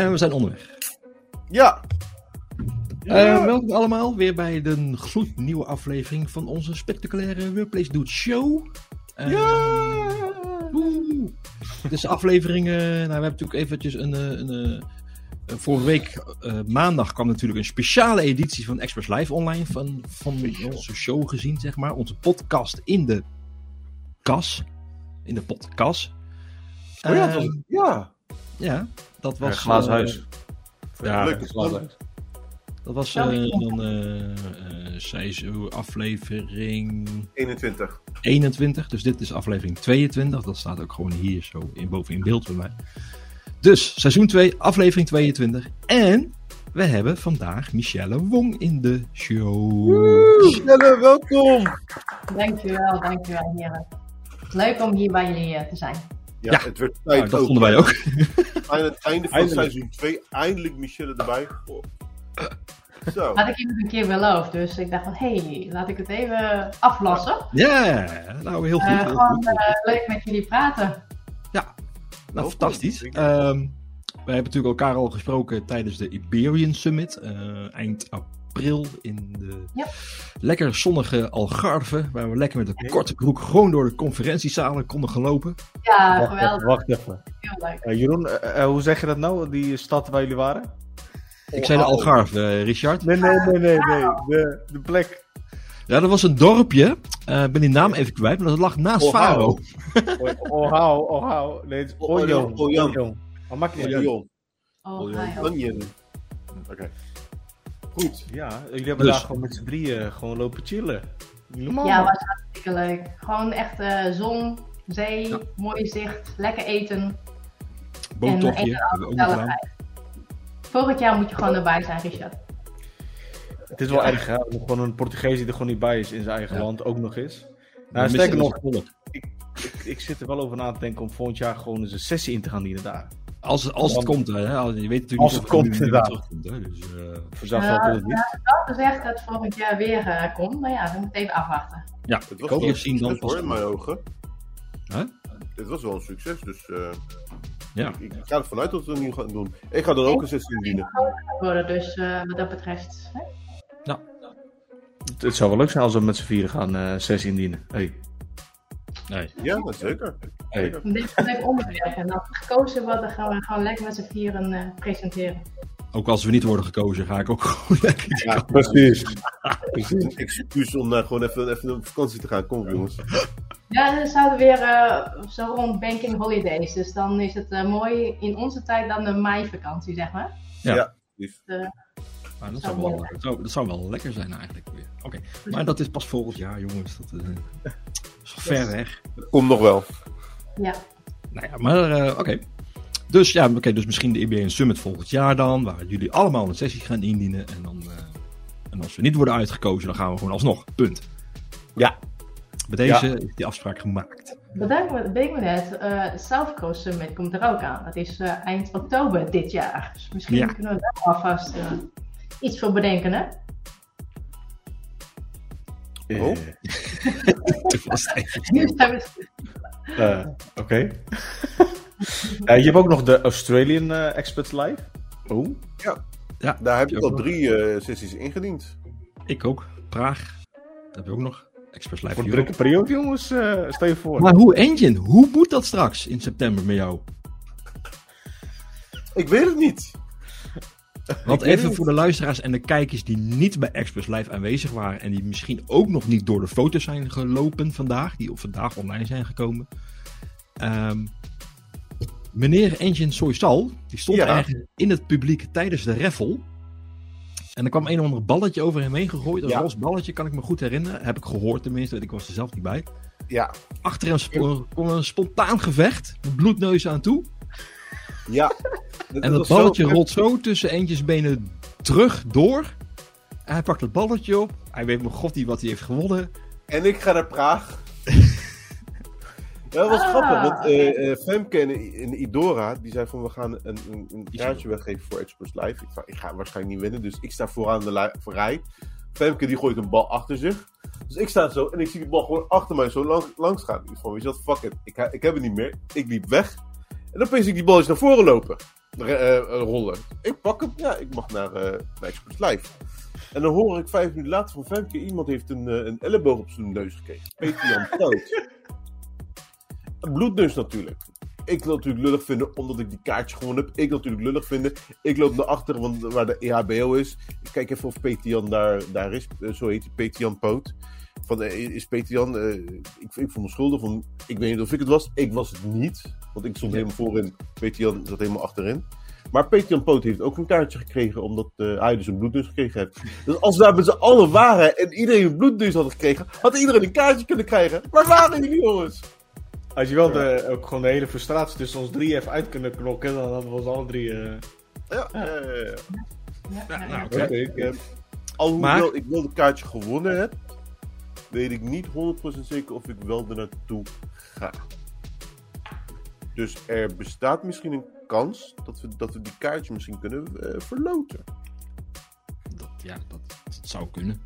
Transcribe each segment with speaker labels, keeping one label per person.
Speaker 1: En we zijn onderweg.
Speaker 2: Ja.
Speaker 1: Eh, welkom allemaal weer bij de gloednieuwe aflevering van onze spectaculaire Workplace Dude Show. Uh,
Speaker 2: Ja.
Speaker 1: woe. Dus de aflevering, eh, nou, we hebben natuurlijk eventjes een, eh, een, eh, eh, vorige week eh, maandag kwam natuurlijk een speciale editie van Express Live online van, van onze show gezien, zeg maar. Onze podcast in de kas. In de podcast.
Speaker 2: Oh ja,
Speaker 1: Eh,
Speaker 2: was- ja.
Speaker 1: Ja, dat was...
Speaker 3: Glazen
Speaker 1: eh,
Speaker 3: huis.
Speaker 1: ja,
Speaker 2: Leuk.
Speaker 3: glazen huis.
Speaker 1: Dat was eh, dan eh eh, zo aflevering
Speaker 2: 21.
Speaker 1: 21. Dus dit is aflevering 22. Dat staat ook gewoon hier zo in, boven in beeld bij mij. Dus seizoen 2, aflevering 22. En we hebben vandaag Michelle Wong in de show.
Speaker 2: Michelle, welkom.
Speaker 4: Dankjewel, dankjewel heren. Leuk om hier bij jullie te zijn.
Speaker 2: Ja,
Speaker 1: Ja.
Speaker 2: het werd
Speaker 1: Nou,
Speaker 2: tijd
Speaker 1: dat
Speaker 2: ook.
Speaker 1: vonden wij ook.
Speaker 2: Aan het einde van
Speaker 3: Eindelijk.
Speaker 2: seizoen 2, eindelijk Michelle erbij. Oh. Zo.
Speaker 4: Had ik je nog een keer beloofd, dus ik dacht van, hé, hey, laat ik het even aflossen.
Speaker 1: Ja, nou heel goed.
Speaker 4: Eh,
Speaker 1: Heel
Speaker 4: gewoon
Speaker 1: goed.
Speaker 4: eh, leuk met jullie praten.
Speaker 1: Nou,
Speaker 2: Welkom.
Speaker 1: fantastisch.
Speaker 2: Dank
Speaker 1: Ehm we hebben natuurlijk elkaar al gesproken tijdens de Iberian Summit. eh, eind april in de
Speaker 4: Ja.
Speaker 1: lekker zonnige Algarve. Waar we lekker met een korte broek gewoon door de conferentiezalen konden gelopen.
Speaker 4: Ja,
Speaker 3: Wacht
Speaker 4: geweldig.
Speaker 3: even, wacht even.
Speaker 4: Heel leuk.
Speaker 3: Eh, Jeroen, eh, eh, hoe zeg je dat nou? Die stad waar jullie waren?
Speaker 1: Ik zei de Algarve, eh, Richard.
Speaker 3: Nee, nee, nee, nee. nee. De, de plek.
Speaker 1: Ja, dat was een dorpje. Eh, Ik ben die naam even kwijt, maar dat lag naast
Speaker 2: Ohio.
Speaker 1: Faro.
Speaker 3: Ohau, Ohau. Nee, het is
Speaker 2: Oyon,
Speaker 3: Oyon.
Speaker 2: Oyon.
Speaker 3: Oyon.
Speaker 2: Oh. Jon.
Speaker 4: Oh,
Speaker 2: Oh,
Speaker 4: oh.
Speaker 2: Oké. Goed.
Speaker 3: Ja, jullie hebben
Speaker 1: Dus.
Speaker 3: daar gewoon met z'n drieën gewoon lopen chillen. Normaal.
Speaker 4: Ja, was hartstikke leuk. Gewoon echt eh, zon, zee,
Speaker 1: Ja.
Speaker 4: mooi zicht, lekker eten.
Speaker 1: Boottochtje
Speaker 4: En-
Speaker 1: hebben we ook gedaan.
Speaker 4: Volgend jaar moet je gewoon erbij zijn, Richard.
Speaker 3: Het is wel erg, hè? Gewoon een Portugees die er gewoon niet bij is in zijn eigen
Speaker 1: Ja.
Speaker 3: land ook nog eens. Nou, sterker nog,
Speaker 1: het volk.
Speaker 3: ik, ik zit er wel over na te denken om volgend jaar gewoon eens een sessie in te gaan dienen daar.
Speaker 1: Als, als het komt, hè. Als- Je weet natuurlijk
Speaker 3: Als
Speaker 1: niet
Speaker 3: het
Speaker 1: of
Speaker 3: komt, inderdaad.
Speaker 1: terugkomt, hè. Dus, eh,
Speaker 4: Ja,
Speaker 3: dat het niet.
Speaker 4: Dat echt dat het volgend jaar weer eh, komt. Maar ja, we moeten even afwachten.
Speaker 1: ja,
Speaker 2: Het
Speaker 1: ik
Speaker 2: was
Speaker 1: hoop je
Speaker 2: een
Speaker 1: zien dan pas.
Speaker 2: in mijn ogen.
Speaker 1: Hè?
Speaker 2: Het was wel een succes, dus eh,
Speaker 1: Ja.
Speaker 2: ik, ik ga ervan uit dat we het nu gaan doen. Ik ga dan ook een sessie indienen.
Speaker 4: Worden, dus eh, wat dat betreft. Hè?
Speaker 3: Het, het zou wel leuk zijn als we met z'n vieren gaan eh sessie indienen. Hey.
Speaker 1: Nee.
Speaker 2: Ja, dat zeker.
Speaker 3: Hey.
Speaker 2: Zeker.
Speaker 4: Dit is een leuk onderwerp. En als er gekozen wordt, dan gaan we gewoon lekker met z'n vieren eh, presenteren.
Speaker 1: Ook als we niet worden gekozen, ga ik ook gewoon lekker.
Speaker 2: Ja,
Speaker 3: Precies.
Speaker 2: Een excuus om naar gewoon even, even op vakantie te gaan. Kom op, jongens.
Speaker 4: Ja, dan zouden we weer eh, zo rond banking holidays. Dus dan is het eh, mooi in onze tijd dan de meivakantie, zeg maar.
Speaker 1: Ja.
Speaker 2: Ja, lief.
Speaker 1: Maar dat, zou wel, dat, zou, dat zou wel lekker zijn eigenlijk weer. Oké, maar dat is pas volgend jaar, jongens. Dat eh, is nog ver weg.
Speaker 2: Komt nog wel.
Speaker 4: Ja,
Speaker 1: Nou ja, maar eh, oké. Dus ja, oké, dus misschien de IBM Summit volgend jaar dan, waar jullie allemaal een sessie gaan indienen. En, dan, eh, en als we niet worden uitgekozen, dan gaan we gewoon alsnog. Punt.
Speaker 3: Ja.
Speaker 1: Bij deze is die afspraak gemaakt.
Speaker 4: bedankt me, weet ik me net. eh South Coast Summit komt er ook aan. Dat is eh, eind oktober dit jaar. Dus misschien
Speaker 1: Ja.
Speaker 4: kunnen we daar alvast eh, iets voor bedenken, hè?
Speaker 3: Eh,
Speaker 2: Oh.
Speaker 3: Eh, Oké. Eh, je hebt ook nog de Australian Experts Live. Oh.
Speaker 1: Ja,
Speaker 2: Daar heb ik
Speaker 1: ook
Speaker 2: al drie eh, sessies ingediend.
Speaker 1: Ik ook. Praag. Dat heb ik ook nog. Express Live
Speaker 3: Voor een drukke periode, jongens. eh, stel je voor.
Speaker 1: Maar hoe, Engine, hoe moet dat straks in september met jou?
Speaker 2: Ik weet het niet.
Speaker 1: Want even voor de luisteraars en de kijkers die niet bij Express Live aanwezig waren en die misschien ook nog niet door de foto's zijn gelopen vandaag, die op vandaag online zijn gekomen. Ehm, meneer Engine Soysal, die stond
Speaker 2: Ja.
Speaker 1: ergens in het publiek tijdens de raffle. En er kwam een of ander balletje over hem heen gegooid. Een
Speaker 2: Ja.
Speaker 1: roze balletje, kan ik me goed herinneren. Heb ik gehoord tenminste, want ik was er zelf niet bij.
Speaker 2: Ja.
Speaker 1: Achter hem kwam een spontaan gevecht, met bloedneus aan toe.
Speaker 2: Ja.
Speaker 1: En dat
Speaker 2: zo-
Speaker 1: balletje rolt zo tussen eentjes benen terug door. En hij pakt het balletje op. Hij weet mijn god niet wat hij heeft gewonnen.
Speaker 2: En ik ga naar Praag. Ja, dat was
Speaker 4: Ah,
Speaker 2: grappig, want eh, eh, Femke en, en Idora, die zei van we gaan een, een, een kaartje weggeven voor Express Live. Ik, van, ik ga waarschijnlijk niet winnen, dus ik sta vooraan de voor rij. Femke die gooit een bal achter zich. Dus ik sta zo en ik zie die bal gewoon achter mij zo lang, langs gaan. Ik van, weet je wat, fuck it. Ik, ga- ik heb het niet meer. Ik liep weg. En dan opeens ik die bal eens naar voren lopen. eh, eh, rollen. Ik pak hem, ja, ik mag naar, naar Express Live. En dan hoor ik vijf minuten later van Femke, iemand heeft een, een elleboog op zijn neus gekregen. Peter Jan Poot. Een bloedneus natuurlijk. Ik wil natuurlijk lullig vinden, omdat ik die kaartje gewonnen heb. Ik wil natuurlijk lullig vinden. Ik loop naar achter, want waar de EHBO is. Ik kijk even of Peter Jan daar, daar is. Zo heet hij, Peter Jan Poot. Van, eh, is Peter Jan, eh, ik, ik voel me schuldig. Van, ik weet niet of ik het was. Ik was het niet. Want ik stond helemaal voorin. Peter Jan zat helemaal achterin. Maar Peter Jan Poot heeft ook een kaartje gekregen. Omdat eh, hij dus een bloedneus gekregen heeft. Dus als we daar met z'n allen waren. En iedereen een bloedneus had gekregen. Had iedereen een kaartje kunnen krijgen. Waar waren jullie jongens?
Speaker 3: Als je wel de, ook gewoon de hele frustratie tussen ons drie even uit kunnen knokken, dan hadden we ons alle drie... eh,
Speaker 2: Ja, ja, ja, ja.
Speaker 4: Ja, ja,
Speaker 1: nou, oké,
Speaker 3: ik,
Speaker 2: Alhoewel
Speaker 1: Maar-
Speaker 2: ik wel het kaartje gewonnen heb, weet ik niet 100% zeker of ik wel er naartoe ga. Dus er bestaat misschien een kans dat we, dat we die kaartje misschien kunnen eh, verloten.
Speaker 1: Dat, ja, dat, dat zou kunnen.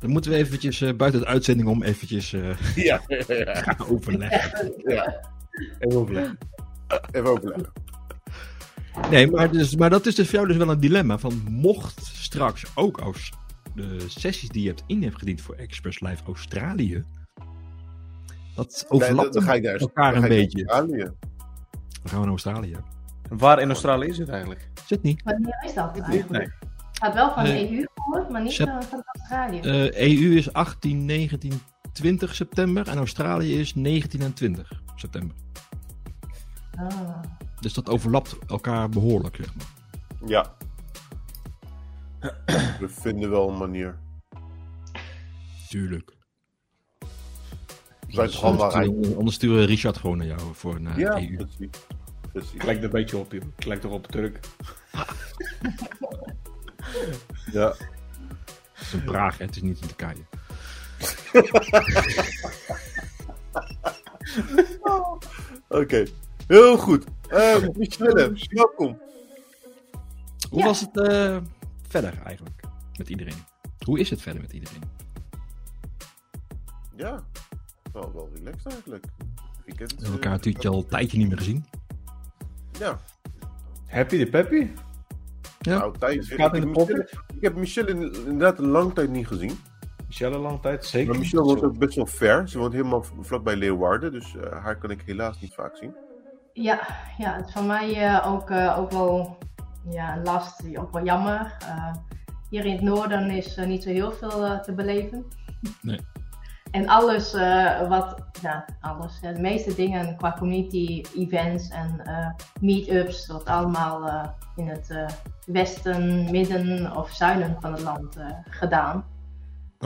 Speaker 1: Dan moeten we eventjes eh, buiten de uitzending om eventjes eh,
Speaker 2: Ja, ja,
Speaker 1: gaan overleggen.
Speaker 2: ja.
Speaker 3: even overleggen.
Speaker 2: Even overleggen.
Speaker 1: Nee, maar, dus, maar dat is dus voor jou dus wel een dilemma. Van mocht straks ook als de sessies die je hebt in hebt gediend voor Express Live Australië. Dat
Speaker 2: Nee,
Speaker 1: overlapt
Speaker 2: dan, dan ga ik daar
Speaker 1: elkaar een beetje. Dan gaan we naar Australië.
Speaker 3: Waar in Australië is het eigenlijk?
Speaker 1: Sydney.
Speaker 4: Wanneer is dat eigenlijk?
Speaker 3: Nee.
Speaker 4: Het gaat wel van de
Speaker 1: Eh,
Speaker 4: EU gehoord, maar niet
Speaker 1: Sep-
Speaker 4: eh, van Australië.
Speaker 1: Eh, EU is 18, 19, 20 september. En Australië is 19 en 20 september.
Speaker 4: Ah.
Speaker 1: Dus dat overlapt elkaar behoorlijk, zeg maar.
Speaker 2: Ja. We vinden wel een manier.
Speaker 1: Tuurlijk.
Speaker 2: We zijn toch allemaal
Speaker 1: Anders
Speaker 2: rijk.
Speaker 1: sturen- Anders sturen we Richard gewoon naar jou voor naar
Speaker 2: Ja,
Speaker 1: EU.
Speaker 2: precies. precies.
Speaker 3: Lijkt een beetje op, joh. Het lijkt toch op Turk.
Speaker 2: Ja.
Speaker 1: Het is een Praag, hè? het is niet in Turkije.
Speaker 2: Oké. Heel goed. Eh Michelle, welkom.
Speaker 1: Hoe
Speaker 4: Ja.
Speaker 1: was het eh, verder eigenlijk met iedereen? Hoe is het verder met iedereen?
Speaker 2: Ja, wel, wel relaxed eigenlijk. Weekend,
Speaker 1: We hebben elkaar
Speaker 2: eh,
Speaker 1: natuurlijk al een tijdje niet meer gezien.
Speaker 2: Ja,
Speaker 3: Happy de Peppy?
Speaker 1: Ja.
Speaker 2: nou, tijd. Ik,
Speaker 3: Gaat in
Speaker 2: heb
Speaker 3: de poppen?
Speaker 2: Michelle, ik heb Michelle in- inderdaad een lange tijd niet gezien.
Speaker 3: Michelle een lange tijd, zeker.
Speaker 2: Maar Michelle woont ook best wel ver. Ze woont helemaal vlakbij Leeuwarden, dus eh, haar kan ik helaas niet vaak zien.
Speaker 4: Ja, ja, het is voor mij eh, ook, eh, ook wel ja, een last, ook wel jammer. Eh, hier in het noorden is eh, niet zo heel veel eh, te beleven.
Speaker 1: Nee.
Speaker 4: En alles wat, ja, alles, de meeste dingen qua community events en meetups, wordt allemaal in het westen, midden of zuiden van het land gedaan.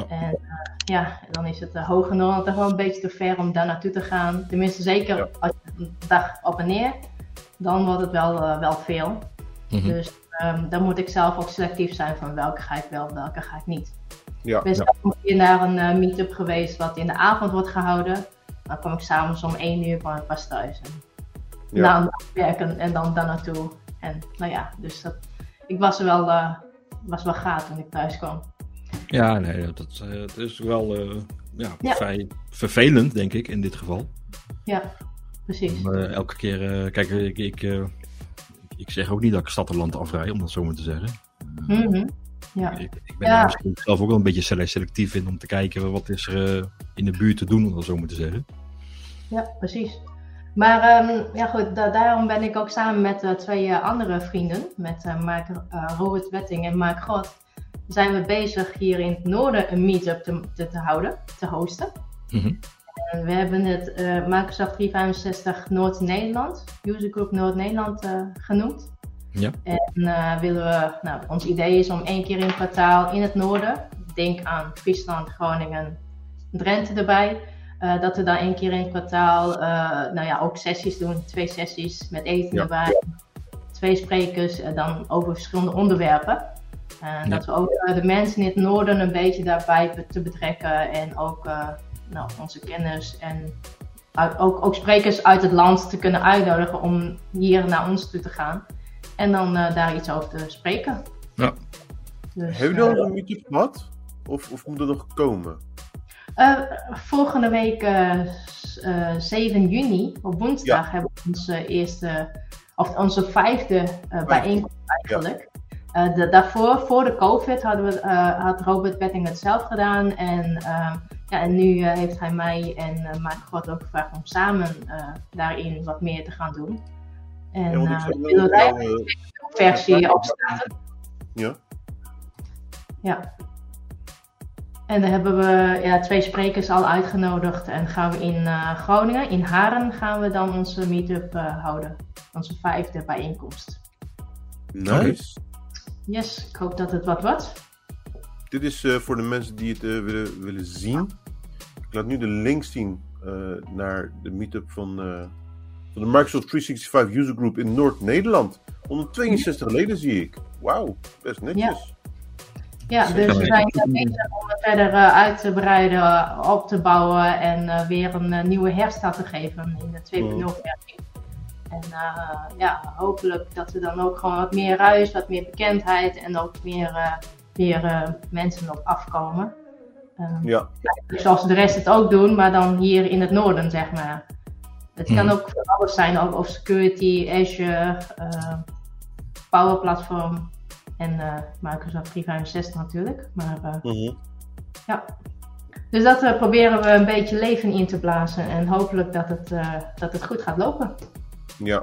Speaker 4: En ja, dan is het uh, hoge Noorden toch wel een beetje te ver om daar naartoe te gaan. Tenminste, zeker
Speaker 2: Ja.
Speaker 4: als je een dag op en neer, dan wordt het wel, wel veel.
Speaker 1: Mhm.
Speaker 4: Dus ehm, dan moet ik zelf ook selectief zijn van welke ga ik wel, welke ga ik niet.
Speaker 2: Ja,
Speaker 4: Ik ben zelf een keer naar een eh, meetup geweest wat in de avond wordt gehouden. Dan kom ik s'avonds om 1 uur kwam pas thuis. En
Speaker 2: Ja.
Speaker 4: Na een dag werken en dan daar naartoe. En nou ja, dus dat, ik was wel, eh, was wel gaaf toen ik thuis kwam.
Speaker 1: Ja, nee, dat, eh, het is wel ja,
Speaker 4: Ja.
Speaker 1: vrij vervelend, denk ik, in dit geval.
Speaker 4: Ja, precies.
Speaker 1: Om, elke keer, kijk, ik, ik, ik zeg ook niet dat ik stad en land afrij, om dat zo maar te zeggen.
Speaker 4: Mhm. Ja.
Speaker 1: Ik, ik ben
Speaker 4: Ja.
Speaker 1: daar misschien zelf ook wel een beetje sele- selectief in om te kijken wat is er eh, in de buurt te doen, om dat zo maar te zeggen.
Speaker 4: Ja, precies. Maar ehm, ja goed, da- daarom ben ik ook samen met eh, twee eh, andere vrienden, met eh, Mark, eh, Robert Wetting en Mark God, zijn we bezig hier in het noorden een meetup te, te, te houden, te hosten.
Speaker 1: Mhm.
Speaker 4: We hebben het eh, Microsoft 365 Noord-Nederland, User Group Noord-Nederland eh, genoemd.
Speaker 1: Ja.
Speaker 4: En eh, willen we, nou, ons idee is om één keer in het kwartaal in het noorden, denk aan Friesland, Groningen, Drenthe erbij, eh, dat we daar één keer in het kwartaal, eh, nou ja, ook sessies doen, twee sessies met eten
Speaker 2: Ja.
Speaker 4: erbij, twee sprekers, eh, dan over verschillende onderwerpen. En dat we ook eh, de mensen in het noorden een beetje daarbij te betrekken en ook eh, nou, onze kennis en ook, ook sprekers uit het land te kunnen uitnodigen om hier naar ons toe te gaan en dan eh, daar iets over te spreken.
Speaker 1: Ja.
Speaker 4: Dus,
Speaker 2: Hebben jullie
Speaker 4: eh,
Speaker 2: al een meetup gehad? Of, of moet er nog komen?
Speaker 4: eh, volgende week, eh, s- eh, 7 juni, op woensdag, hebben we onze eerste of onze vijfde uh, bijeenkomst eigenlijk. Uh, de, daarvoor, voor de COVID, hadden we, uh, had Robert Betting het zelf gedaan. En, ja, en nu heeft hij mij en uh, Mark God ook gevraagd om samen daarin wat meer te gaan doen. En ja, uh, een versie opstarten.
Speaker 2: Ja.
Speaker 4: Ja. En dan hebben we ja, twee sprekers al uitgenodigd. En gaan we in uh, Groningen, in Haren, gaan we dan onze meetup uh, houden. Onze vijfde bijeenkomst.
Speaker 2: Nice.
Speaker 4: Yes, ik hoop dat het wat wordt.
Speaker 2: Dit is uh, voor de mensen die het willen, willen zien. Ik laat nu de link zien naar de meetup van, van de Microsoft 365 User Group in Noord-Nederland. 162 leden zie ik. Wauw, best netjes.
Speaker 4: Ja. Ja, dus we zijn bezig om het verder uh, uit te breiden, op te bouwen en uh, weer een uh, nieuwe herstart te geven in de 2.0 versie. En ja, hopelijk dat we dan ook gewoon wat meer ruis, wat meer bekendheid en ook meer, meer mensen op afkomen.
Speaker 2: ja.
Speaker 4: Zoals de rest het ook doen, maar dan hier in het noorden, zeg maar. Het kan ook voor alles zijn, ook of security, Azure, Power Platform, en Microsoft 365 natuurlijk. Maar -hmm. ja. Dus dat proberen we een beetje leven in te blazen. En hopelijk dat het, dat het goed gaat lopen.
Speaker 2: Ja.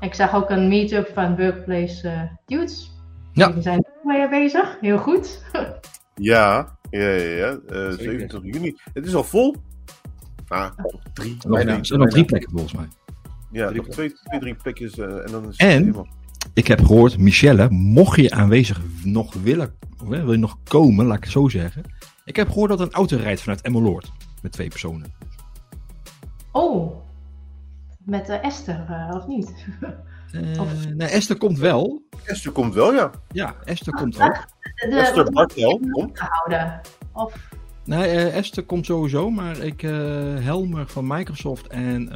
Speaker 4: Ik zag ook een meetup van Workplace Dudes.
Speaker 1: Ja.
Speaker 4: Die zijn er mee bezig. Heel goed.
Speaker 2: ja, ja, ja. ja. 27 juni. Het is al vol. Ah, nog drie.
Speaker 1: Nog, er zijn nog drie plekken volgens mij.
Speaker 2: Ja, nog twee, twee, drie plekjes. en dan is
Speaker 1: en,
Speaker 2: het helemaal...
Speaker 1: Ik heb gehoord, Michelle, mocht je aanwezig nog willen, wil je nog komen, laat ik het zo zeggen. Ik heb gehoord dat een auto rijdt vanuit Emmeloord met twee personen.
Speaker 4: Oh, met uh, Esther, uh, of niet?
Speaker 1: Uh, of... Nee, Esther komt wel.
Speaker 2: Esther komt wel, ja.
Speaker 1: Ja, Esther komt ook.
Speaker 4: De, de,
Speaker 2: Esther Bartel komt.
Speaker 4: Gehouden. Of...
Speaker 1: Nee, Esther komt sowieso, maar ik, Helmer van Microsoft en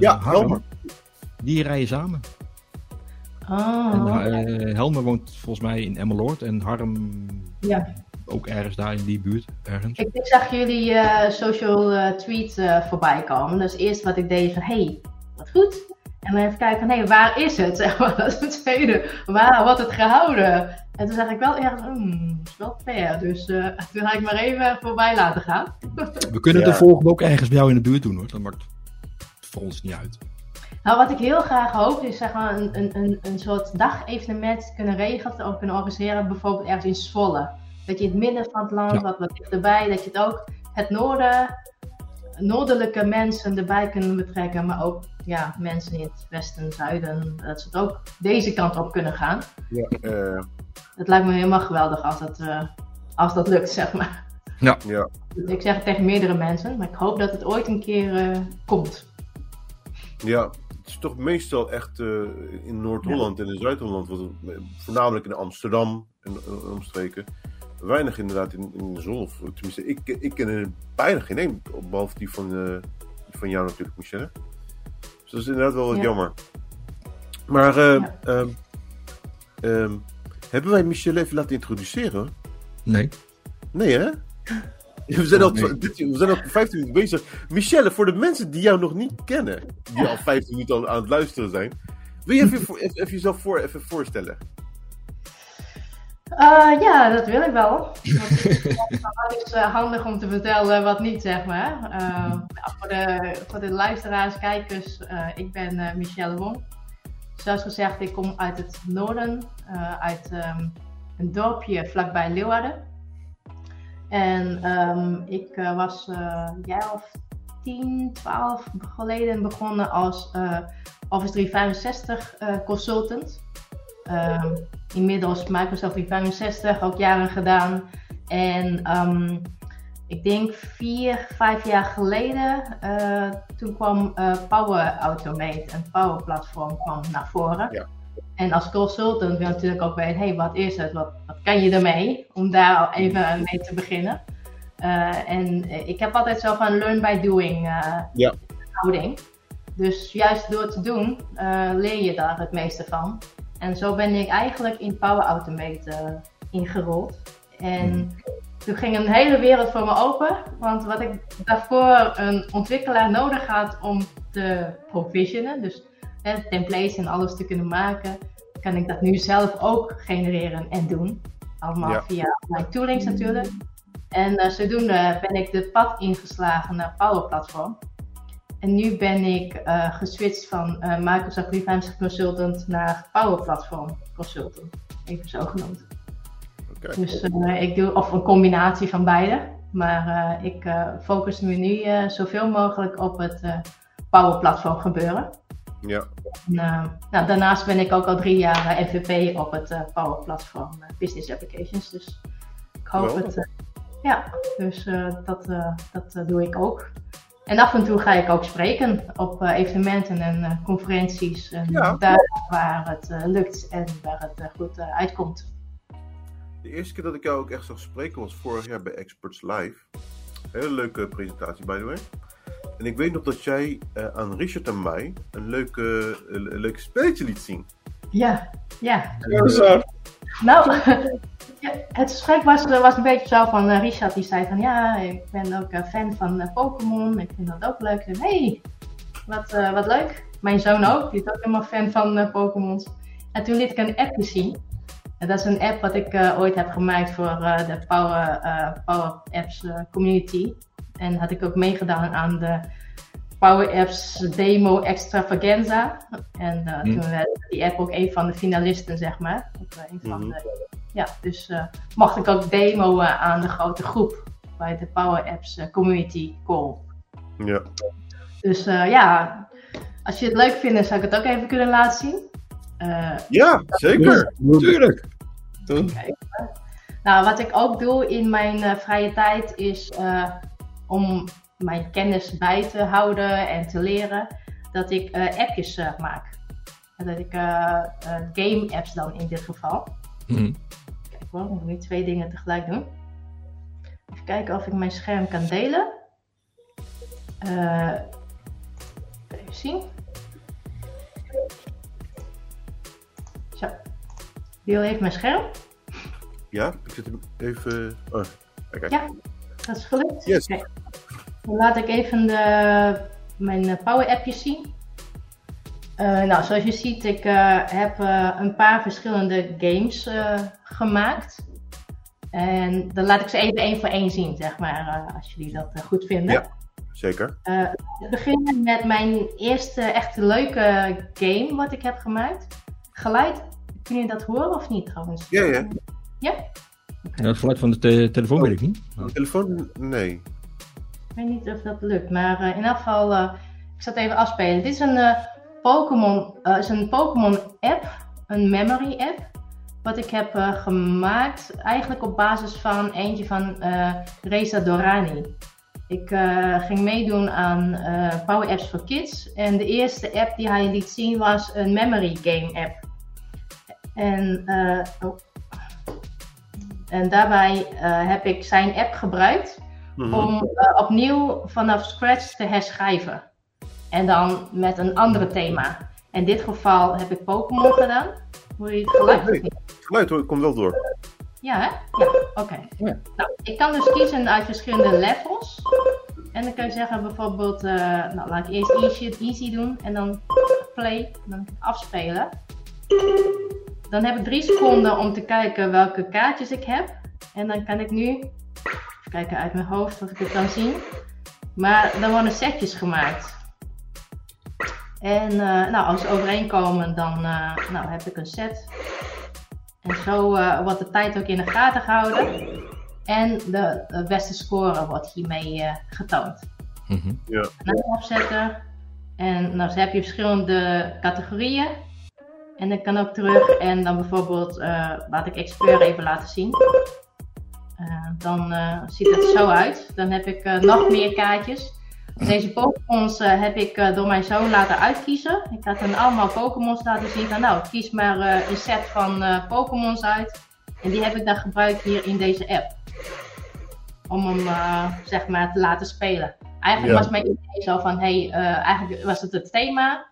Speaker 2: ja,
Speaker 1: Harm,
Speaker 2: Helmer.
Speaker 1: die rijden samen.
Speaker 4: Oh,
Speaker 1: en, uh, Helmer woont volgens mij in Emmeloord en Harm
Speaker 4: ja.
Speaker 1: ook ergens daar in die buurt. Ergens.
Speaker 4: Ik, ik zag jullie uh, social uh, tweet voorbij komen. Dus eerst wat ik deed van, hey, wat goed. En dan even kijken van, hé, hey, waar is het? Zeg maar, dat is het tweede. Waar wordt het gehouden? En toen zag ik wel ergens, hmm, is wel fair. Dus toen ga ik maar even voorbij laten gaan.
Speaker 1: We kunnen ja. de volgende ook ergens bij jou in de buurt doen hoor. Dat maakt voor ons niet uit.
Speaker 4: Nou, wat ik heel graag hoop is zeg maar, een, een, een, een soort dagevenement kunnen regelen of kunnen organiseren, bijvoorbeeld ergens in Zwolle. Dat je in het midden van het land, ja. wat, wat dichterbij, dat je het ook het noorden, noordelijke mensen erbij kunnen betrekken, maar ook ja, mensen in het westen, zuiden, dat ze het ook deze kant op kunnen gaan.
Speaker 2: Ja, uh...
Speaker 4: Het lijkt me helemaal geweldig als dat, uh, als dat lukt, zeg maar.
Speaker 1: Ja.
Speaker 2: ja.
Speaker 4: Ik zeg het tegen meerdere mensen, maar ik hoop dat het ooit een keer uh, komt.
Speaker 2: Ja, het is toch meestal echt uh, in Noord-Holland ja. en in Zuid-Holland, voornamelijk in Amsterdam en uh, omstreken. Weinig inderdaad in, in de zon. Of, tenminste, ik, ik ken er bijna geen één, behalve die van, uh, die van jou natuurlijk, Michelle. Dus dat is inderdaad wel wat ja. jammer. Maar ja. um, um, hebben wij Michelle even laten introduceren?
Speaker 1: Nee.
Speaker 2: Nee, hè? We zijn, al, we zijn al 15 minuten bezig. Michelle, voor de mensen die jou nog niet kennen, die al 15 minuten aan het luisteren zijn, wil je even, even, even jezelf voor, even voorstellen?
Speaker 4: Uh, ja, dat wil ik wel. Het is uh, handig om te vertellen wat niet, zeg maar. Uh, nou, voor, de, voor de luisteraars, kijkers, ik ben Michelle Wong. Zoals gezegd, ik kom uit het noorden, uit um, een dorpje vlakbij Leeuwarden. En um, ik was uh, jaar of 10, 12 geleden begonnen als Office 365 consultant. Um, inmiddels Microsoft 365 ook jaren gedaan. En um, ik denk vier, vijf jaar geleden, toen kwam Power Automate, een Power Platform, kwam naar voren.
Speaker 2: Ja.
Speaker 4: En als consultant wil je natuurlijk ook weten, hey, wat is het? Wat, wat kan je ermee? Om daar even mee te beginnen. Uh, en ik heb altijd zo van learn by doing
Speaker 2: ja.
Speaker 4: houding. Dus juist door te doen leer je daar het meeste van. En zo ben ik eigenlijk in Power Automate ingerold. En mm. toen ging een hele wereld voor me open. Want wat ik daarvoor een ontwikkelaar nodig had om te provisionen, dus hè, templates en alles te kunnen maken, kan ik dat nu zelf ook genereren en doen. Allemaal
Speaker 2: Ja.
Speaker 4: via mijn toolings natuurlijk. En eh, zodoende ben ik de pad ingeslagen naar Power Platform. En nu ben ik eh, geswitcht van eh, Microsoft 365 Consultant naar Power Platform Consultant. Even zo genoemd. Dus eh, ik doe, of een combinatie van beide. Maar ik focus me nu zoveel mogelijk op het Power Platform gebeuren.
Speaker 2: Ja.
Speaker 4: En, nou, daarnaast ben ik ook al drie jaar MVP op het Power Platform Business Applications. Dus ik hoop het. ja, dus dat, dat doe ik ook. En af en toe ga ik ook spreken op eh, evenementen en eh, conferenties. En
Speaker 2: Ja.
Speaker 4: daar waar het eh, lukt en waar het goed uitkomt.
Speaker 2: De eerste keer dat ik jou ook echt zag spreken was vorig jaar bij Experts Live. Hele leuke presentatie, by the way. En ik weet nog dat jij aan Richard en mij een leuke, een, een leuk spelletje liet zien.
Speaker 4: Ja, ja.
Speaker 3: Ja, zo.
Speaker 4: Nou, ja, het gesprek was, was een beetje zo van eh, Richard die zei van ja, ik ben ook eh, fan van eh, Pokémon, ik vind dat ook leuk. En hey, wat, eh, wat leuk. Mijn zoon ook, die is ook helemaal fan van eh Pokémons. En toen liet ik een appje zien. En dat is een app wat ik eh, ooit heb gemaakt voor eh, de Power, eh, Power Apps eh, community. En had ik ook meegedaan aan de Power Apps Demo Extravaganza. En eh,
Speaker 1: Hm.
Speaker 4: toen werd die app ook een van de finalisten, zeg maar. Op, eh, een van
Speaker 2: Mhm.
Speaker 4: de, ja, dus eh, mocht ik ook demoen aan de grote groep bij de Power Apps eh, Community Call.
Speaker 2: Ja.
Speaker 4: Dus eh, ja, als je het leuk vindt, zou ik het ook even kunnen laten zien. Eh,
Speaker 2: Ja, zeker.
Speaker 1: Tuurlijk.
Speaker 3: Doen.
Speaker 4: Nou, wat ik ook doe in mijn eh, vrije tijd is eh, om mijn kennis bij te houden en te leren, dat ik eh, appjes maak. En Dat ik game apps dan in dit geval.
Speaker 1: Mhm.
Speaker 4: Hoor, ik moet nu twee dingen tegelijk doen. Even kijken of ik mijn scherm kan delen. Eh, even zien. Zo. Deel even mijn scherm.
Speaker 2: Ja, ik zet hem even. Oh, kijk.
Speaker 4: Ja. Dat is gelukt.
Speaker 2: Yes.
Speaker 4: Dan laat ik even de, mijn Power appjes zien. Eh, nou, zoals je ziet, ik eh, heb eh, een paar verschillende games eh, gemaakt. En dan laat ik ze even één voor één zien, zeg maar, eh, als jullie dat goed vinden.
Speaker 2: Ja. Zeker.
Speaker 4: Eh, we beginnen met mijn eerste echte leuke game wat ik heb gemaakt. Geluid, kunnen jullie dat horen of niet trouwens?
Speaker 2: Ja, ja.
Speaker 4: Ja?
Speaker 1: Ja, het geluid van de te- telefoon weet ik niet.
Speaker 2: Telefoon? Nee.
Speaker 4: Ik weet niet of dat lukt, maar eh, in elk geval, eh, ik zal het even afspelen. Dit is een eh, Pokémon, eh, is een Pokémon app, een memory app, wat ik heb eh, gemaakt eigenlijk op basis van eentje van eh Reza Dorani. Ik ging meedoen aan Power Apps for Kids en de eerste app die hij liet zien was een memory game app. En, oh. en daarbij heb ik zijn app gebruikt
Speaker 2: Mhm.
Speaker 4: om opnieuw vanaf scratch te herschrijven. En dan met een andere thema. In dit geval heb ik Pokémon gedaan. Hoor je het geluid?
Speaker 2: Oh, nee.
Speaker 4: niet?
Speaker 2: Geluid hoor, komt wel door.
Speaker 4: Ja, hè? Ja, oké.
Speaker 1: Ja.
Speaker 4: Nou, ik kan dus kiezen uit verschillende levels. En dan kan je zeggen bijvoorbeeld, eh, nou laat ik eerst easy, easy doen en dan play, dan afspelen. Dan heb ik drie seconden om te kijken welke kaartjes ik heb. En dan kan ik nu, even kijken uit mijn hoofd of ik het kan zien. Maar dan worden setjes gemaakt. En eh, nou, als ze overeenkomen, dan eh, nou, heb ik een set. En zo eh, wordt de tijd ook in de gaten gehouden. En de, de beste score wordt hiermee eh, getoond.
Speaker 1: Mhm.
Speaker 4: Nou, opzetten. En nou, dan heb je verschillende categorieën. En ik kan ook terug en dan bijvoorbeeld, eh, laat ik expert even laten zien. Eh, dan eh, ziet het zo uit. Dan heb ik eh, nog meer kaartjes. Deze Pokémons eh, heb ik eh, door mijn zoon laten uitkiezen. Ik had hem allemaal Pokémons laten zien. Van, nou, kies maar eh, een set van Pokémons uit. En die heb ik dan gebruikt hier in deze app. Om hem zeg maar te laten spelen. Eigenlijk
Speaker 2: Ja.
Speaker 4: was mijn idee zo van, hey, eigenlijk was het het thema,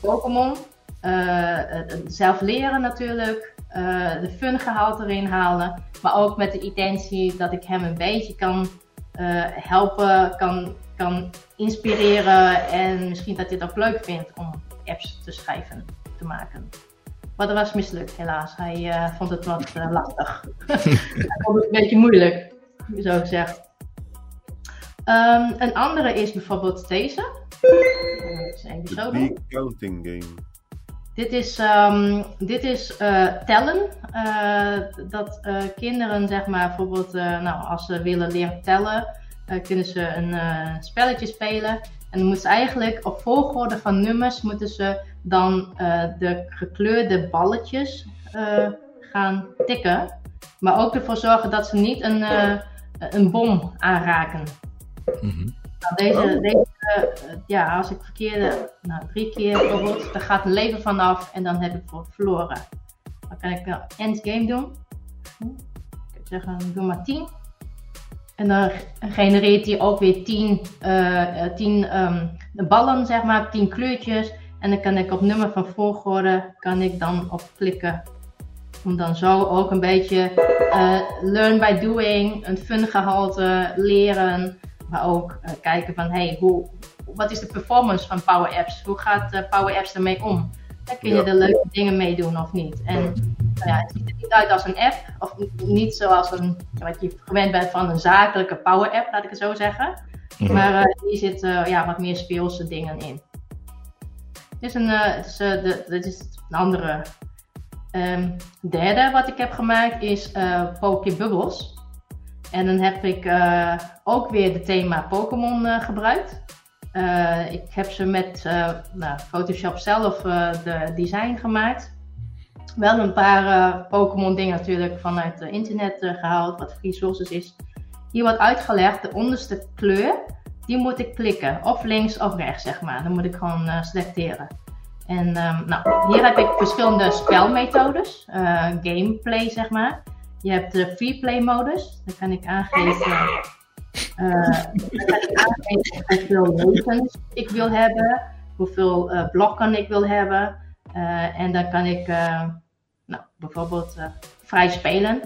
Speaker 4: Pokémon. zelf leren natuurlijk. de fun gehalte erin halen. Maar ook met de intentie dat ik hem een beetje kan helpen, kan, kan inspireren. En misschien dat hij het ook leuk vindt om apps te schrijven, te maken. Maar dat was mislukt, helaas. Hij eh, vond het wat uh, lastig. Hij vond het een beetje moeilijk, zo gezegd. Um, een andere is bijvoorbeeld deze.
Speaker 2: Uh, de counting game.
Speaker 4: Dit is, um, dit is uh, tellen. Dat kinderen, zeg maar, bijvoorbeeld, nou, als ze willen leren tellen, kunnen ze een spelletje spelen. En dan moeten ze eigenlijk op volgorde van nummers moeten ze dan de gekleurde balletjes gaan tikken. Maar ook ervoor zorgen dat ze niet een, een bom aanraken. Mm nou, deze, oh. deze uh, ja, als ik verkeerde, nou, drie keer bijvoorbeeld, dan gaat het leven vanaf en dan heb ik verloren. Dan kan ik een endgame doen. Ik zeggen, doe maar 10. En dan genereert hij ook weer 10 uh, tien, um, ballen, zeg maar, 10 kleurtjes. En dan kan ik op nummer van volgorde kan ik dan op klikken. Om dan zo ook een beetje uh, learn by doing, een fun gehalte leren. Maar ook uh, kijken van, hey, hoe, wat is de performance van Power Apps? Hoe gaat Power Apps ermee om? Dan kun je ja. er leuke dingen mee doen of niet. En nou ja, het ziet er niet uit als een app, of niet zoals een, wat je gewend bent van een zakelijke Power App, laat ik het zo zeggen. Mm Maar uh, hier zitten ja, wat meer speelse dingen in. Dit is een, het is, de, dit is een andere. Um, derde wat ik heb gemaakt is Poké Bubbles. En dan heb ik ook weer het thema Pokémon gebruikt. Uh, ik heb ze met nou, Photoshop zelf de design gemaakt. Wel een paar Pokémon dingen natuurlijk vanuit het internet gehaald, wat free sources is. Hier wordt uitgelegd, de onderste kleur, die moet ik klikken. Of links of rechts, zeg maar. Dan moet ik gewoon selecteren. En um, nou, hier heb ik verschillende spelmethodes, gameplay zeg maar. Je hebt de free play modus. Dan kan ik aangeven, ik aangeven hoeveel levens ik wil hebben, hoeveel blokken ik wil hebben. Uh, en dan kan ik nou, bijvoorbeeld vrij spelen.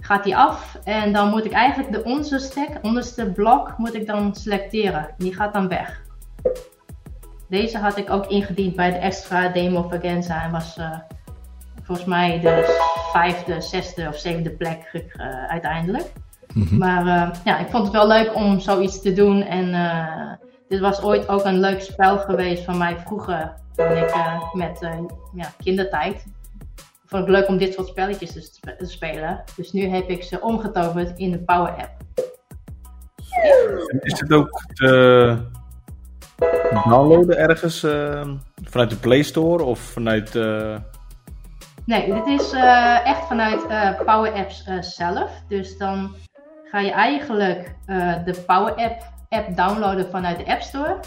Speaker 4: Gaat die af en dan moet ik eigenlijk de onderste stack, onderste blok, moet ik dan selecteren. Die gaat dan weg. Deze had ik ook ingediend bij de extra demo Vagenza en was volgens mij de vijfde, zesde of zevende plek uh, uiteindelijk. Mhm. Maar uh, ja, ik vond het wel leuk om zoiets te doen. En dit was ooit ook een leuk spel geweest van mij vroeger. Toen ik met ja, kindertijd. Vond ik leuk om dit soort spelletjes te, sp te, spelen. Dus nu heb ik ze omgetoverd in de Power App.
Speaker 3: Is het ook te downloaden ergens vanuit de Play Store of vanuit.
Speaker 4: Nee, dit is uh, echt vanuit Power Apps zelf. Dus dan ga je eigenlijk de Power App, app downloaden vanuit de App Store.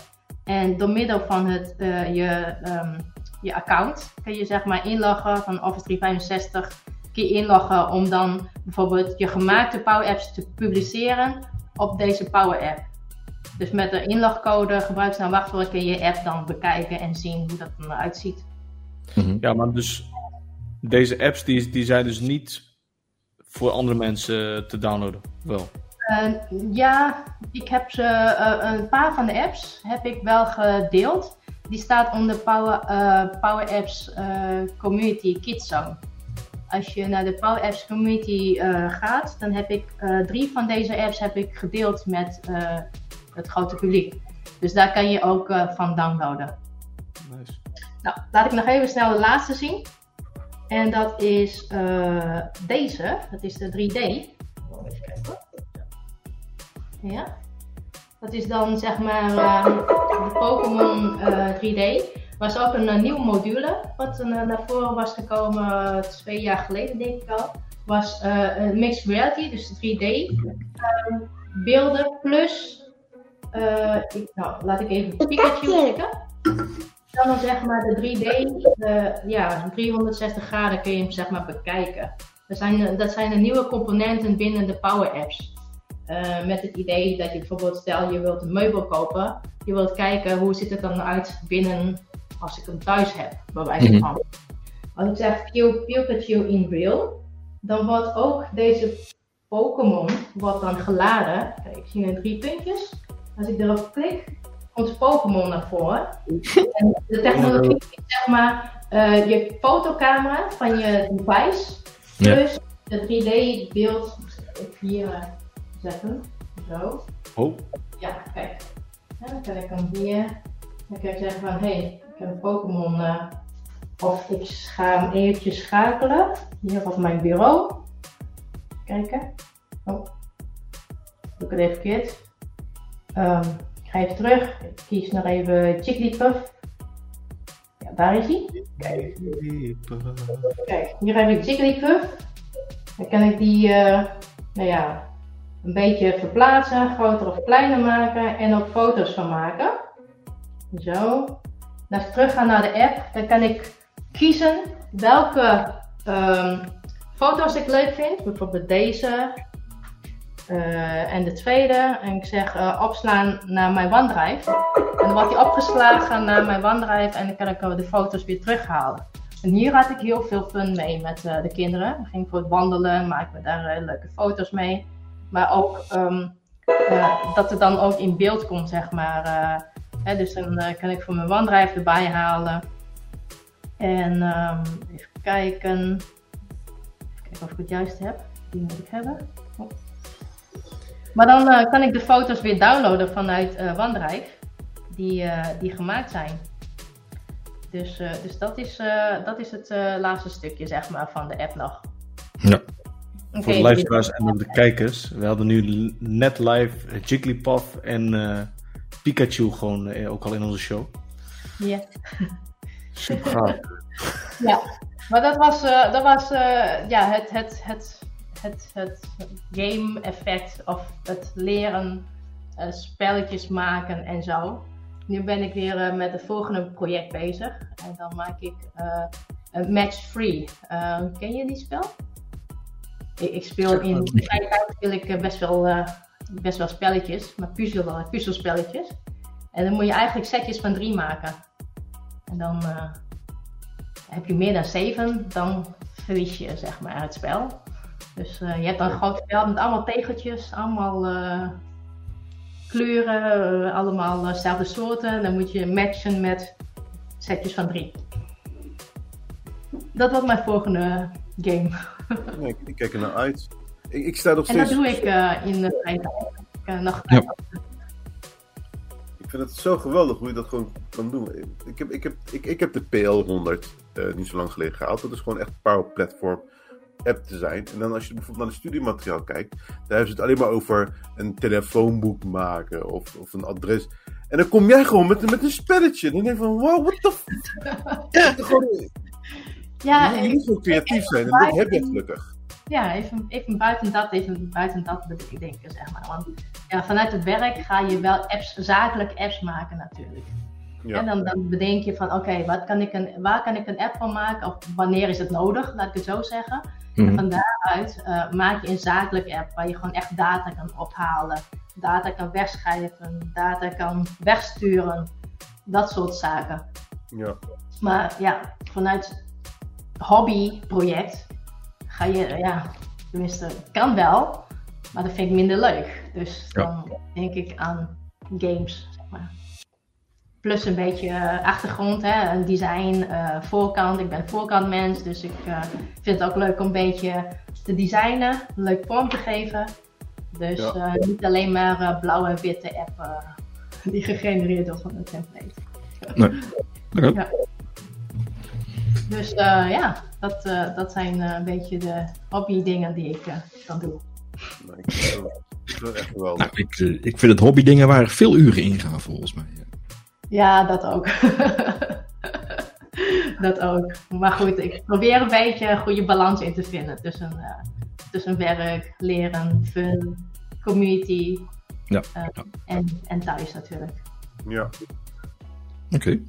Speaker 4: En door middel van het, je, um, je account kun je zeg maar inloggen van Office 365. Kun je inloggen om dan bijvoorbeeld je gemaakte Power Apps te publiceren op deze Power App. Dus met de inlogcode, gebruiksnaam, wachtwoord kun je je app dan bekijken en zien hoe dat eruit ziet.
Speaker 3: Mhm. Ja, maar dus deze apps die, die zijn dus niet voor andere mensen te downloaden, wel?
Speaker 4: Uh, ja, ik heb ze, uh, een paar van de apps heb ik wel gedeeld. Die staat onder Power, uh, Power Apps Community Kids Zone. Als je naar de Power Apps Community gaat, dan heb ik drie van deze apps heb ik gedeeld met het grote publiek. Dus daar kan je ook van downloaden. Nice. Nou, laat ik nog even snel de laatste zien. En dat is deze. Dat is de 3D. Ja. Dat is dan zeg maar uh, de Pokémon uh, 3D. Was ook een, een nieuwe module wat naar voren was gekomen twee jaar geleden denk ik al. Was een mixed reality, dus 3D ehm, beelden plus, ik, nou laat ik even Pikachu klikken dan zeg maar de 3D, ja, 360 graden kun je hem zeg maar bekijken. Dat zijn, dat zijn de nieuwe componenten binnen de Power Apps. Uh, met het idee dat je bijvoorbeeld, stel je wilt een meubel kopen, je wilt kijken hoe ziet het dan uit binnen als ik hem thuis heb, bij wijze mhm. van. Als ik zeg Pikachu in real, dan wordt ook deze Pokémon wordt dan geladen. Kijk, ik zie nu drie puntjes. Als ik erop klik, komt Pokémon naar voren. En de technologie is zeg maar eh, je fotocamera van je device plus de 3D-beeld hier eh, zetten. Zo.
Speaker 3: Oh,
Speaker 4: Ja, kijk. Ja, dan kan ik hem hier. Dan kan ik zeggen van hé, hey, ik heb een Pokémon. eh, of ik ga hem eventjes schakelen. Hier op mijn bureau. Kijken. Oh. Doe ik het even verkeerd. Ehm, ik ga even terug. Ik kies nog even Jigglypuff. Ja, daar is hij. Kijk, hier heb ik Jigglypuff. Dan kan ik die, eh, nou ja, een beetje verplaatsen, groter of kleiner maken en ook foto's van maken. Zo. Ik terug ga naar de app, dan kan ik kiezen welke ehm, foto's ik leuk vind. Bijvoorbeeld deze eh, en de tweede. En ik zeg eh, opslaan naar mijn OneDrive. En dan wordt die opgeslagen naar mijn OneDrive en dan kan ik eh, de foto's weer terughalen. En hier had ik heel veel fun mee met de kinderen. We gingen voor het wandelen, we daar leuke foto's mee. Maar ook ehm, eh, dat het dan ook in beeld komt, zeg maar. eh, hè, dus dan eh, kan ik voor mijn OneDrive erbij halen. En ehm, even kijken. Even kijken of ik het juist heb. Die moet ik hebben. Oh. Maar dan kan ik de foto's weer downloaden vanuit OneDrive. Die, die gemaakt zijn. Dus, dus dat, is, dat is het laatste stukje, zeg maar, van de app nog.
Speaker 1: Ja.
Speaker 3: Voor de luisteraars en ook de kijkers. We hadden nu net live eh, Jigglypuff en eh, Pikachu gewoon eh, ook al in onze show.
Speaker 4: Ja.
Speaker 3: Super gaaf.
Speaker 4: Ja, maar dat was, dat was ja, het, het, het, het, het game effect of het leren spelletjes maken en zo. Nu ben ik weer met het volgende project bezig. En dan maak ik een match free. Ken je die spel? Ik, speel in de vrije tijd speel ik eh, best wel, eh, best wel spelletjes, maar puzzel, puzzelspelletjes. En dan moet je eigenlijk setjes van drie maken. En dan eh, heb je meer dan zeven, dan verlies je zeg maar het spel. Dus eh, je hebt dan een groot spel met allemaal tegeltjes, allemaal eh, kleuren, eh, allemaal eh, dezelfde soorten. Dan moet je matchen met setjes van drie. Dat wordt mijn volgende game.
Speaker 2: Nee, ik, ik kijk er naar uit. Ik, ik sta nog
Speaker 4: En dat
Speaker 2: steeds.
Speaker 4: doe ik eh, in de tijd. Ik, eh, nog
Speaker 1: Ja.
Speaker 2: Ik vind het zo geweldig hoe je dat gewoon kan doen. Ik heb, ik heb, ik, ik heb de PL100 eh, niet zo lang geleden gehaald. Dat is gewoon echt een Power Platform app te zijn. En dan als je bijvoorbeeld naar de studiemateriaal kijkt, daar hebben ze het alleen maar over een telefoonboek maken of, of een adres. En dan kom jij gewoon met, met een spelletje. En dan denk je van, wow, what the f... Ja, gewoon,
Speaker 4: Ja,
Speaker 2: je moet creatief zijn. En dat heb je gelukkig.
Speaker 4: Ja, even, even buiten dat, even buiten dat denken, zeg maar. Want ja, vanuit het werk ga je wel apps, zakelijk apps maken natuurlijk.
Speaker 2: Ja.
Speaker 4: En dan, dan bedenk je van, oké, wat kan ik een, waar kan ik een app van maken? Of wanneer is het nodig, laat ik het zo zeggen. En
Speaker 1: Mhm.
Speaker 4: van daaruit eh, maak je een zakelijk app waar je gewoon echt data kan ophalen. Data kan wegschrijven, data kan wegsturen. Dat soort zaken.
Speaker 2: Ja.
Speaker 4: Maar ja, vanuit hobbyproject ga je, ja, tenminste, kan wel, maar dat vind ik minder leuk. Dus
Speaker 1: Ja.
Speaker 4: dan denk ik aan games, zeg maar. Plus een beetje eh, achtergrond, hè, een design, eh, voorkant. Ik ben voorkantmens, dus ik eh, vind het ook leuk om een beetje te designen, een leuk vorm te geven. Dus
Speaker 2: Ja.
Speaker 4: niet alleen maar blauwe en witte app die gegenereerd wordt van een template. Ja. Dus eh, ja, dat, eh, dat zijn eh, een beetje de hobby dingen die ik kan doen.
Speaker 2: Nou, ik echt geweldig.
Speaker 1: Nou, ik, ik vind het hobbydingen waar veel uren in gaan volgens mij.
Speaker 4: Ja, dat ook. dat ook. Maar goed, ik probeer een beetje een goede balans in te vinden tussen, eh, tussen werk, leren, fun, community
Speaker 1: Ja. Ja.
Speaker 4: en, en thuis natuurlijk.
Speaker 2: Ja.
Speaker 1: Oké.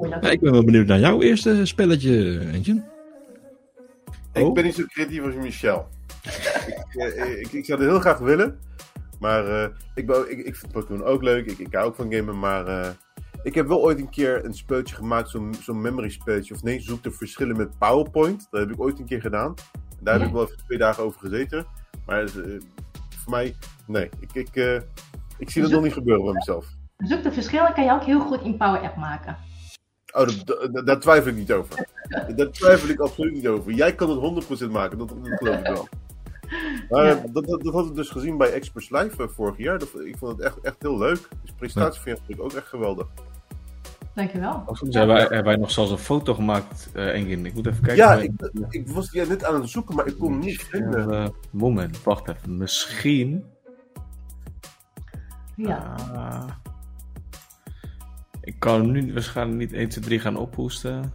Speaker 1: Ja, ik ben wel benieuwd naar jouw eerste spelletje, Eentje.
Speaker 2: Ik
Speaker 1: Oh.
Speaker 2: ben niet zo creatief als Michel. ik, eh, ik, ik zou het heel graag willen. Maar eh, ik, ben, ik, ik vind Pokémon ook leuk. Ik, ik hou ook van gamen. Maar eh, ik heb wel ooit een keer een speeltje gemaakt. Zo'n zo'n memory speeltje. Of nee, zoek de verschillen met PowerPoint. Dat heb ik ooit een keer gedaan. En daar heb ik wel even twee dagen over gezeten. Maar eh, voor mij, nee. Ik, ik, eh, ik zie dat nog niet gebeuren bij mezelf.
Speaker 4: Zoek de verschillen kan je ook heel goed in Power App maken.
Speaker 2: Oh, dat- dat- daar twijfel ik niet over. Daar twijfel ik absoluut niet over. Jij kan het 100% maken, dat, dat geloof ik wel. Maar
Speaker 4: Ja.
Speaker 2: eh, dat, dat, dat had ik dus gezien bij Express Live eh, vorig jaar. Dat, ik vond het echt, echt heel leuk. Dus de presentatie vind ik ook echt geweldig.
Speaker 4: Dankjewel.
Speaker 3: Soms hebben wij, hebben wij nog zelfs een foto gemaakt, eh Engin. Ik moet even kijken.
Speaker 2: Ja, ik, ik was die net aan het zoeken, maar ik kon hem niet vinden.
Speaker 3: Eh, moment, wacht even. Misschien.
Speaker 4: Ja.
Speaker 3: Ah. Ik kan hem nu waarschijnlijk niet 1, 2, 3 gaan ophoesten.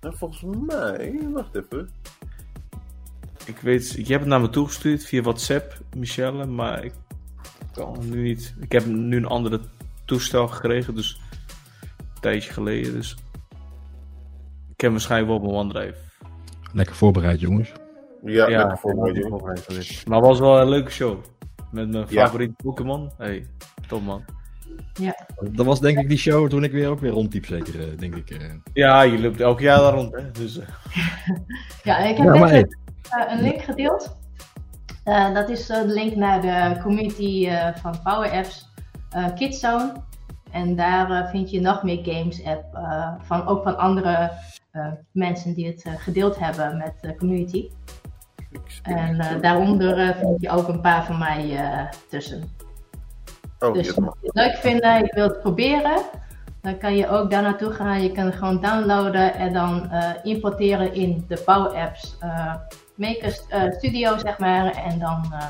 Speaker 2: Nou, volgens mij, wacht even.
Speaker 3: Ik weet, je hebt het naar me toegestuurd via WhatsApp, Michelle, maar ik kan hem nu niet. Ik heb nu een andere toestel gekregen, dus een tijdje geleden. Dus ik heb hem waarschijnlijk wel op mijn OneDrive.
Speaker 1: Lekker voorbereid, jongens.
Speaker 2: Ja,
Speaker 3: Ja,
Speaker 2: lekker voorbereid,
Speaker 3: geweest. Maar het was wel een leuke show. Met mijn
Speaker 2: Ja.
Speaker 3: favoriete Pokémon. Hey, top man.
Speaker 1: Dat was denk ik die show toen ik weer ook weer rondliep, zeker, eh, denk ik. eh.
Speaker 3: Ja, je loopt elk jaar daar rond, hè? Dus, eh,
Speaker 4: Ja, ik heb
Speaker 1: Ja, maar
Speaker 4: een link gedeeld. Eh, dat is eh, de link naar de community eh, van Power Apps eh, Kidzone. En daar vind je nog meer games app, eh, van, ook van andere eh, mensen die het eh, gedeeld hebben met de community. En eh, daaronder vind je ook een paar van mij eh, tussen.
Speaker 2: Oh,
Speaker 4: Dus mocht je het leuk vinden, je wilt het proberen, dan kan je ook daar naartoe gaan. Je kan het gewoon downloaden en dan eh, importeren in de Power Apps eh, Maker eh, Studio, zeg maar. En dan eh,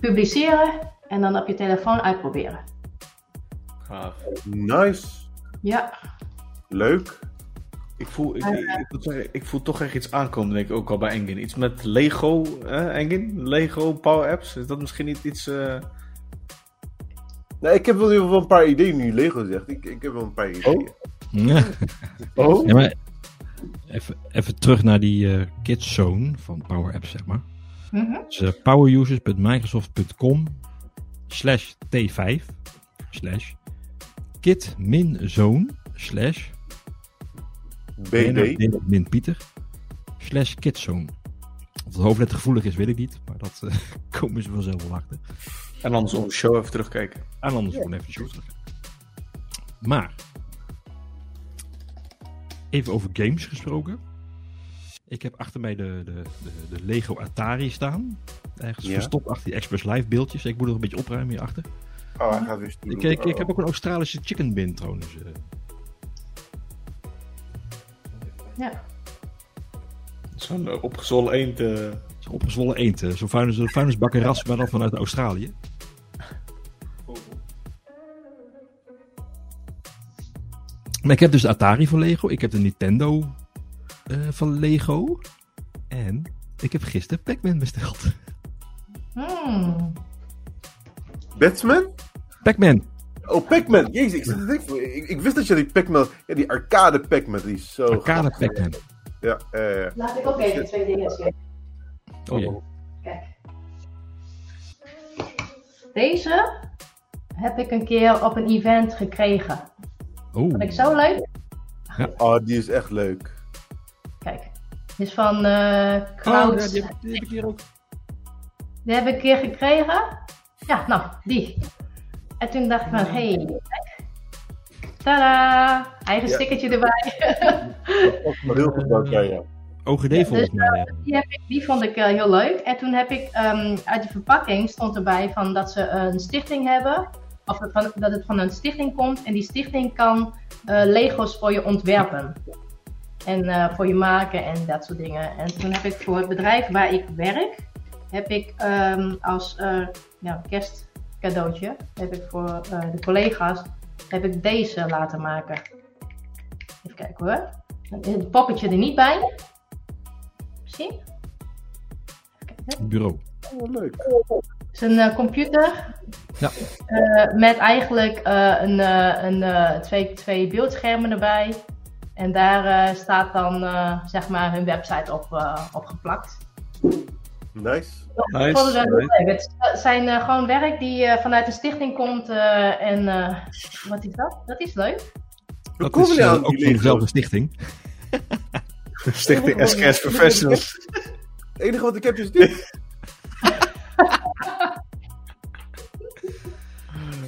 Speaker 4: publiceren en dan op je telefoon uitproberen.
Speaker 3: gaaf.
Speaker 2: nice.
Speaker 4: Ja,
Speaker 2: Leuk.
Speaker 3: Ik voel, ik, ik, ik moet zeggen, ik voel toch echt iets aankomen, denk ik ook al bij Engin. Iets met Lego, hè, Engin? Lego Power Apps? Is dat misschien niet iets...
Speaker 2: Nou, ik heb wel in ieder geval een paar ideeën nu Lego zegt. Ik, ik heb wel een paar ideeën.
Speaker 1: ja.
Speaker 3: Oh?
Speaker 1: Ja, maar even, even terug naar die eh Kidzone van Power Apps, zeg maar.
Speaker 4: Mhm.
Speaker 1: Dus, eh, powerusers.microsoft.com slash t5 slash kit min zone slash
Speaker 2: BD.
Speaker 1: min Pieter slash kidzone. Of het hoofdletter gevoelig is, weet ik niet. Maar dat eh, komen ze vanzelf wel achter.
Speaker 3: En anders onze show even terugkijken.
Speaker 1: En anders gewoon even de show terug. Maar, even over games gesproken. Ik heb achter mij de, de, de, de Lego Atari staan. Ergens
Speaker 2: Ja.
Speaker 1: verstopt achter die Express Live beeldjes. Ik moet nog een beetje opruimen hierachter.
Speaker 2: Oh, hij gaat weer stoelen.
Speaker 1: Ik, ik, ik heb ook een Australische chicken bin trouwens. eh.
Speaker 4: ja.
Speaker 3: Zo'n uh, opgezwollen eend. eh,
Speaker 1: Zo'n opgezwollen eend. eh, Zo'n vuilnis, vuilnisbakkerras, maar dan vanuit Australië. Maar ik heb dus de Atari van Lego. Ik heb de Nintendo eh, van Lego. En ik heb gisteren Pac-Man besteld.
Speaker 4: Hmm.
Speaker 2: Batman?
Speaker 1: Pac-Man.
Speaker 2: Oh, Pac-Man. Jezus, ik, zit te denken, ik, ik wist dat je die Pac-Man... Ja, die arcade Pac-Man, die is zo...
Speaker 1: Arcade. Pac-Man.
Speaker 2: Ja, eh, ja.
Speaker 4: Laat ik ook even twee dingen zien.
Speaker 1: Oh jee.
Speaker 4: Kijk. Deze heb ik een keer op een event gekregen.
Speaker 1: Oh.
Speaker 4: Vond ik zo leuk.
Speaker 2: Oh, die is echt leuk.
Speaker 4: Kijk. Dit is van eh
Speaker 1: Oh,
Speaker 4: Cloud.
Speaker 1: ja, die, heb, die heb ik hier ook.
Speaker 4: Die heb ik een keer gekregen. Ja, nou, die. En toen dacht ik van, hé, hey, kijk. Tadaa! Eigen
Speaker 2: Ja.
Speaker 4: stickertje erbij.
Speaker 2: Dat heel goed bij elkaar, ja.
Speaker 1: OGD volgens mij. ja.
Speaker 4: Die, heb ik, die vond ik eh, heel leuk. En toen heb ik ehm, uit de verpakking stond erbij van dat ze een stichting hebben. Of dat, van, dat het van een stichting komt. En die stichting kan eh, Lego's voor je ontwerpen. En eh, voor je maken en dat soort dingen. En toen heb ik voor het bedrijf waar ik werk, heb ik ehm, als eh, ja, kerstcadeautje, heb ik voor eh, de collega's, heb ik deze laten maken. Even kijken hoor. Het poppetje er niet bij. Kijken.
Speaker 1: Bureau.
Speaker 2: Oh, leuk.
Speaker 4: Het is een computer.
Speaker 1: Ja.
Speaker 4: Eh, met eigenlijk eh, een, eh, een, eh, twee, twee beeldschermen erbij. En daar eh, staat dan eh, zeg maar hun website op, eh, opgeplakt.
Speaker 2: Nice.
Speaker 3: Nice.
Speaker 4: Het zijn eh, gewoon werk die eh, vanuit de stichting komt. eh, en eh, wat is dat? Dat is leuk.
Speaker 1: Dat is ook van dezelfde stichting.
Speaker 3: Stichting SKS Professionals.
Speaker 2: Het enige wat ik heb is dit.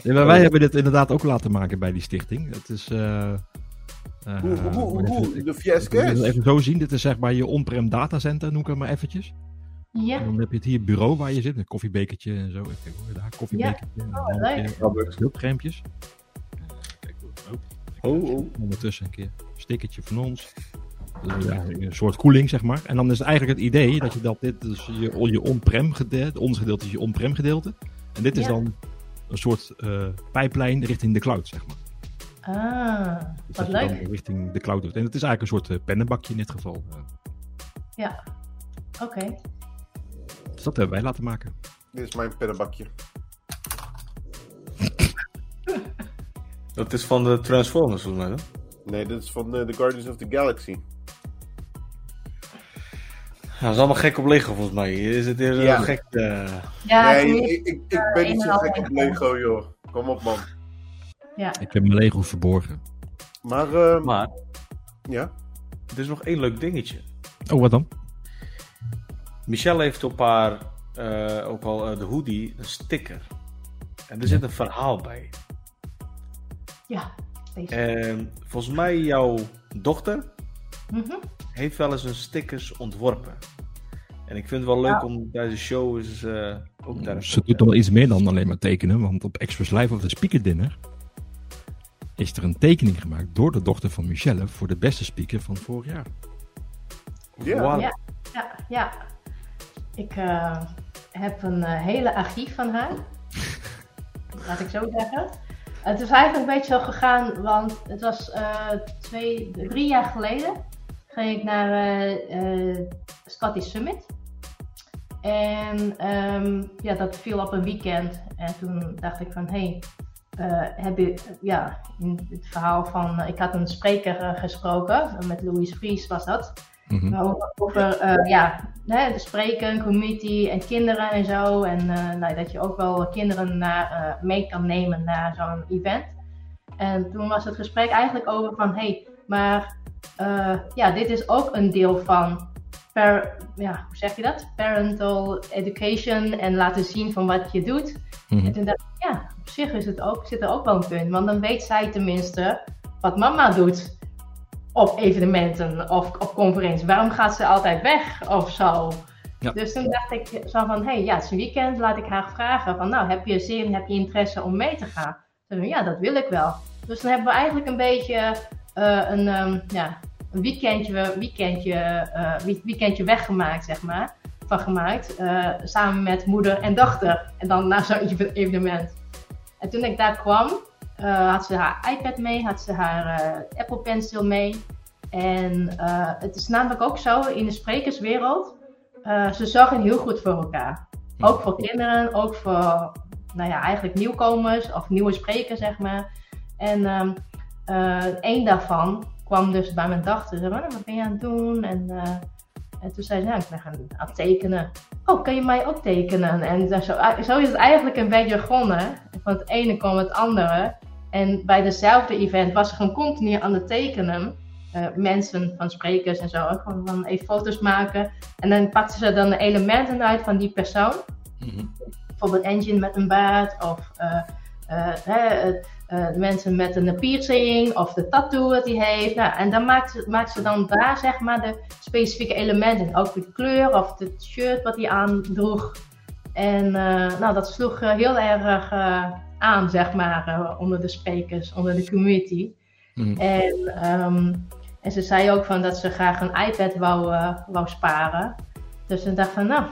Speaker 1: Ja, maar wij hebben dit inderdaad ook laten maken bij die stichting. Het is... eh, eh,
Speaker 2: Hoe, hoe, hoe, de
Speaker 1: ik
Speaker 2: SKS?
Speaker 1: even zo zien. Dit is zeg maar je on-prem datacenter, noem ik het maar eventjes.
Speaker 4: Ja,
Speaker 1: En dan heb je het hier bureau waar je zit, een koffiebekertje en zo. Even kijken hoor, daar, koffiebekertje. een
Speaker 4: Oh, leuk.
Speaker 1: Hulpcrèmpjes. Kijk, oh,
Speaker 3: Oh, oh.
Speaker 1: ondertussen een keer een stickertje van ons. Dus ja, een soort koeling, zeg maar. En dan is het eigenlijk het idee dat je dat dit dus je, je on-prem gedeelte, ons gedeelte is je on-prem gedeelte. En dit is
Speaker 4: Ja.
Speaker 1: dan een soort eh pijplijn richting de cloud, zeg maar.
Speaker 4: ah,
Speaker 1: Dus
Speaker 4: wat
Speaker 1: dat je
Speaker 4: leuk.
Speaker 1: dan richting de cloud doet. En het is eigenlijk een soort eh, pennenbakje in dit geval. Eh,
Speaker 4: Ja, oké.
Speaker 1: Dus dat hebben wij laten maken.
Speaker 2: Dit is mijn pennenbakje.
Speaker 3: Dat is van de Transformers, volgens mij, hè?
Speaker 2: Nee, dit is van eh, The Guardians of the Galaxy.
Speaker 3: Ja, dat is allemaal gek op Lego, volgens mij. Is het hier
Speaker 2: Ja.
Speaker 3: gek... eh,
Speaker 4: Ja,
Speaker 2: nee, ik, ik, ik ben niet zo gek op Lego, joh. Kom op, man.
Speaker 4: ja.
Speaker 1: Ik heb mijn Lego verborgen.
Speaker 2: Maar, eh,
Speaker 3: Maar,
Speaker 2: ja.
Speaker 3: er is nog één leuk dingetje.
Speaker 1: Oh, wat dan?
Speaker 3: Michelle heeft op haar, eh, ook al eh, de hoodie, een sticker. En er zit een verhaal bij.
Speaker 4: ja, deze.
Speaker 3: En volgens mij jouw dochter
Speaker 4: Mhm.
Speaker 3: Heeft wel eens een stickers ontworpen. En ik vind het wel leuk om bij de show eens eh, ook daar
Speaker 1: Ze doet nog wel iets meer dan alleen maar tekenen. Want op Express Live of de Speaker Dinner is er een tekening gemaakt door de dochter van Michelle voor de beste speaker van vorig jaar.
Speaker 2: Ja.
Speaker 4: Ja. Ja, ja. Ik eh, heb een eh, hele archief van haar. Laat ik zo zeggen. Het is eigenlijk een beetje zo gegaan, want het was eh, twee, drie jaar geleden. Ging ik naar eh, Scottish Summit. En ehm, ja, dat viel op een weekend. En toen dacht ik van, hé, hey, heb je, ja, in het verhaal van, ik had een spreker gesproken, met Louise Vries was dat.
Speaker 1: Mhm.
Speaker 4: Over, over ja, hè, de spreken, community en kinderen en zo. En nou, dat je ook wel kinderen naar, mee kan nemen naar zo'n event. En toen was het gesprek eigenlijk over van, hé, hey, maar eh, ja, dit is ook een deel van, per, ja, hoe zeg je dat? Parental education en laten zien van wat je doet.
Speaker 1: Mhm.
Speaker 4: En toen dacht ik, ja, op zich is het ook, zit er ook wel een punt. Want dan weet zij tenminste wat mama doet op evenementen of op conferenties. Waarom gaat ze altijd weg of zo?
Speaker 1: Ja.
Speaker 4: Dus toen dacht ik zo van, hé, hey, ja, het is een weekend, laat ik haar vragen van, nou, heb je zin, heb je interesse om mee te gaan? Ja, dat wil ik wel. Dus dan hebben we eigenlijk een beetje eh, een, ehm, ja, een weekendje, weekendje, wie- weekendje weggemaakt, zeg maar. Van gemaakt, eh, samen met moeder en dochter. En dan naar zo'n even- evenement. En toen ik daar kwam, had ze haar iPad mee, had ze haar Apple Pencil mee. En het is namelijk ook zo in de sprekerswereld, ze zorgen heel goed voor elkaar. Ook voor kinderen, ook voor, nou ja, eigenlijk nieuwkomers of nieuwe sprekers, zeg maar. En ehm eh, één daarvan kwam dus bij mijn dochter. Ze zei, "Oh, wat ben je aan het doen? En, eh, en toen zei ze, ja, ik ben gaan aan het tekenen. Oh, kan je mij ook tekenen? En zo, zo is het eigenlijk een beetje begonnen. Van het ene kwam het andere. En bij dezelfde event was ze gewoon continu aan het tekenen. Eh, mensen van sprekers en zo. Gewoon van even foto's maken. En dan pakte ze dan de elementen uit van die persoon.
Speaker 1: Mhm.
Speaker 4: Bijvoorbeeld engine met een baard. Of eh, eh, eh, mensen met een piercing. Of de tattoo dat hij heeft. Nou, en dan maakt ze, maakt ze dan daar zeg maar de specifieke elementen. Ook de kleur of het shirt wat hij aandroeg. En eh, nou, dat sloeg eh, heel erg aan, zeg maar, onder de sprekers, onder de community.
Speaker 1: Mhm.
Speaker 4: En, ehm, en ze zei ook van dat ze graag een iPad wou, wou sparen. Dus ik dacht van, nou,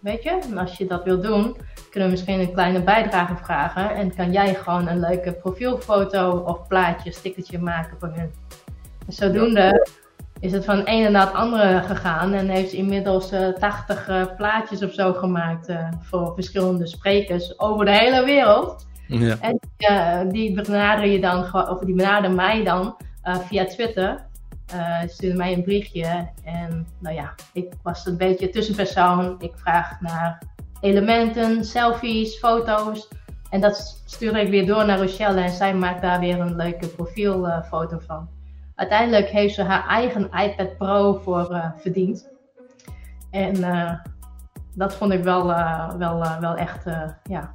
Speaker 4: weet je, als je dat wil doen, kunnen we misschien een kleine bijdrage vragen. En kan jij gewoon een leuke profielfoto of plaatje, stickertje maken voor hun. En zodoende is het van een naar het andere gegaan. En heeft ze inmiddels eh 80 eh, plaatjes of zo gemaakt eh, voor verschillende sprekers over de hele wereld.
Speaker 1: Ja.
Speaker 4: En die benader je dan, of die benaderen mij dan via Twitter. Eh stuurde mij een berichtje. En nou ja, ik was een beetje tussenpersoon. Ik vraag naar elementen, selfies, foto's. En dat stuur ik weer door naar Rochelle. En zij maakt daar weer een leuke profielfoto van. Uiteindelijk heeft ze haar eigen iPad Pro voor eh, verdiend. En eh, dat vond ik wel, eh, wel, eh, wel echt eh, ja,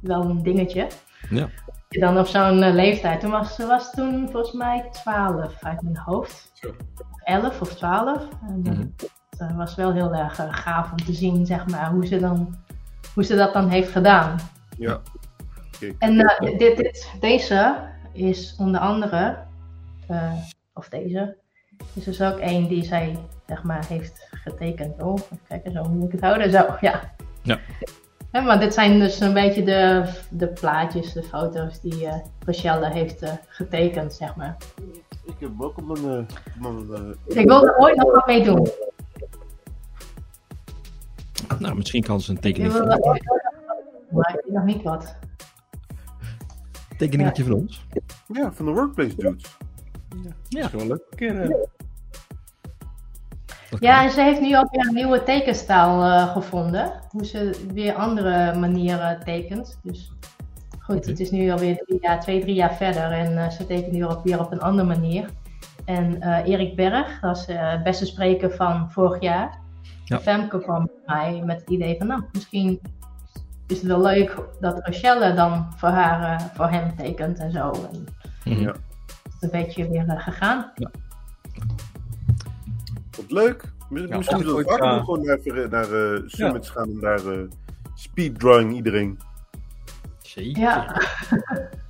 Speaker 4: wel een dingetje.
Speaker 1: Ja.
Speaker 4: Je dan op zo'n eh, leeftijd. Toen was ze was toen volgens mij 12 uit mijn hoofd.
Speaker 3: Zo.
Speaker 4: 11 of 12. En,
Speaker 1: Mhm.
Speaker 4: Eh, was wel heel erg eh, gaaf om te zien, zeg maar, hoe ze, dan, hoe ze dat dan heeft gedaan.
Speaker 2: Ja. Kijk.
Speaker 4: En dit, dit, deze is onder andere, of deze, is dus ook één die zij, zeg maar, heeft getekend. Oh, even kijken, zo moet ik het houden. Zo, ja.
Speaker 1: Ja.
Speaker 4: Ja, maar dit zijn dus een beetje de, de plaatjes, de foto's die eh Rochelle heeft eh, getekend, zeg maar.
Speaker 2: Ik heb ook op mijn... eh,
Speaker 4: Ik wilde er ooit nog wat mee doen.
Speaker 1: Nou, misschien kan ze een tekening van,
Speaker 4: maar ik weet nog niet wat.
Speaker 1: tekeningetje van ons.
Speaker 2: ja, van de Workplace Dudes.
Speaker 1: Ja.
Speaker 3: is gewoon leuk. Een keer, eh,
Speaker 1: Dat
Speaker 4: Ja, en ze heeft nu ook weer een nieuwe tekenstijl eh, gevonden. Hoe ze weer andere manieren tekent. Dus goed, het is nu alweer drie jaar, twee, drie jaar verder. En eh, ze tekent nu ook weer op een andere manier. En eh, Erik Berg, dat is het beste spreker van vorig jaar.
Speaker 1: Ja.
Speaker 4: Femke kwam bij mij met het idee van, nou, misschien is het wel leuk dat Rochelle dan voor, haar, voor hem tekent en zo. En
Speaker 1: Mhm.
Speaker 2: Ja.
Speaker 4: het is een beetje weer gegaan.
Speaker 2: Wat leuk. Mis-
Speaker 3: Ja,
Speaker 2: Misschien zullen we vaker
Speaker 3: ja.
Speaker 2: nog gewoon naar, naar eh, summits gaan en daar eh speeddrawing iedereen.
Speaker 1: Zeker.
Speaker 4: Ja.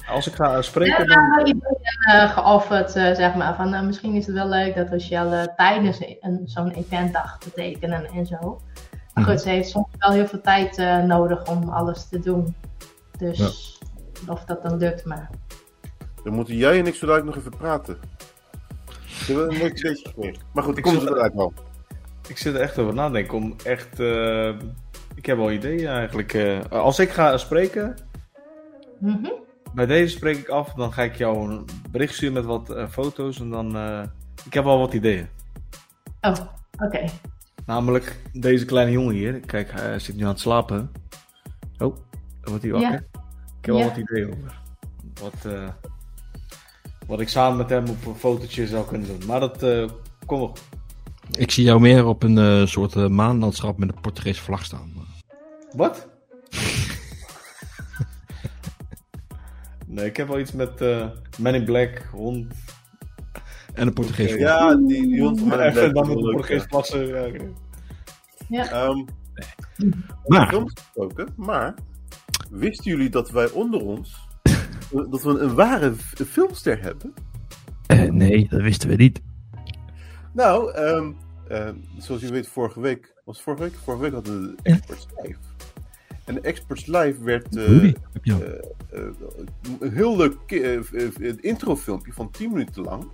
Speaker 3: Als ik ga
Speaker 4: Ja,
Speaker 3: spreken,
Speaker 4: we
Speaker 3: dan...
Speaker 4: hebben ideeën eh, geofferd, eh, zeg maar. Van, nou, misschien is het wel leuk dat Rochelle tijdens een, zo'n eventdag te tekenen en zo. Maar goed, ze heeft soms wel heel veel tijd eh, nodig om alles te doen. Dus of dat dan lukt, maar...
Speaker 2: Dan moeten jij en ik zo dadelijk nog even praten. Ze hebben. Maar goed,
Speaker 3: Ik
Speaker 2: kom ze
Speaker 3: er-
Speaker 2: eruit wel.
Speaker 3: Ik zit er echt over nadenken om echt... eh, ik heb wel ideeën eigenlijk. eh. als ik ga spreken,
Speaker 4: Mhm.
Speaker 3: bij deze spreek ik af, dan ga ik jou een bericht sturen met wat eh, foto's en dan... eh, ik heb wel wat ideeën.
Speaker 4: Oh, oké.
Speaker 3: Namelijk deze kleine jongen hier. Kijk, hij zit nu aan het slapen. Oh, dan wordt hij wakker.
Speaker 4: Ja.
Speaker 3: Ik heb
Speaker 4: Ja.
Speaker 3: wat ideeën over. Wat, eh, wat ik samen met hem op een fotootje zou kunnen doen. Maar dat eh komt nog.
Speaker 1: Ik zie jou meer op een eh, soort eh, maanlandschap met een Portugese vlag staan.
Speaker 3: Wat? nee, ik heb wel iets met eh Man in Black, hond.
Speaker 1: En een Portugese vlag.
Speaker 2: Ja, die, die hond van mij
Speaker 3: even
Speaker 2: blijft
Speaker 3: dan
Speaker 2: wel
Speaker 3: met de
Speaker 2: leuk,
Speaker 3: Portugees
Speaker 2: ja.
Speaker 3: oké.
Speaker 2: Ehm,
Speaker 1: Maar,
Speaker 2: gesproken, maar wisten jullie dat wij onder ons dat we een ware filmster hebben?
Speaker 1: eh, nee, dat wisten we niet.
Speaker 2: Nou, ehm, ehm, zoals je weet, vorige week was vorige week. Vorige week hadden we de. Experts Live. En de Experts Live werd eh, eh, een heel leuk introfilmpje van 10 minuten lang.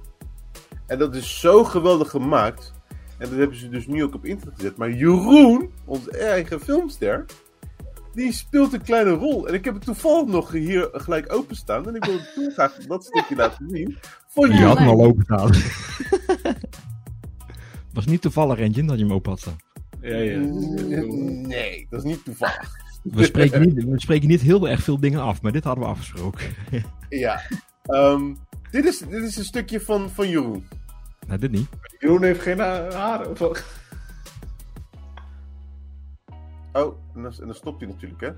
Speaker 2: En dat is zo geweldig gemaakt. En dat hebben ze dus nu ook op internet gezet. Maar Jeroen, onze eigen filmster, die speelt een kleine rol. En ik heb het toevallig nog hier gelijk openstaan. En ik wil het toen graag dat stukje laten zien. Voor
Speaker 1: Je
Speaker 4: Ja,
Speaker 1: had hem al open staan. was niet toevallig eentje dat je hem open had staan.
Speaker 3: Ja, ja.
Speaker 2: Nee, dat is niet toevallig.
Speaker 1: We spreken, niet, we spreken niet heel erg veel dingen af, maar dit hadden we afgesproken.
Speaker 2: Ja. Ehm, dit, is, dit is een stukje van, van Jeroen.
Speaker 1: nou, dit niet.
Speaker 3: Jeroen heeft geen ha- haren. of?
Speaker 2: Oh, en dan, en dan stop je natuurlijk, hè?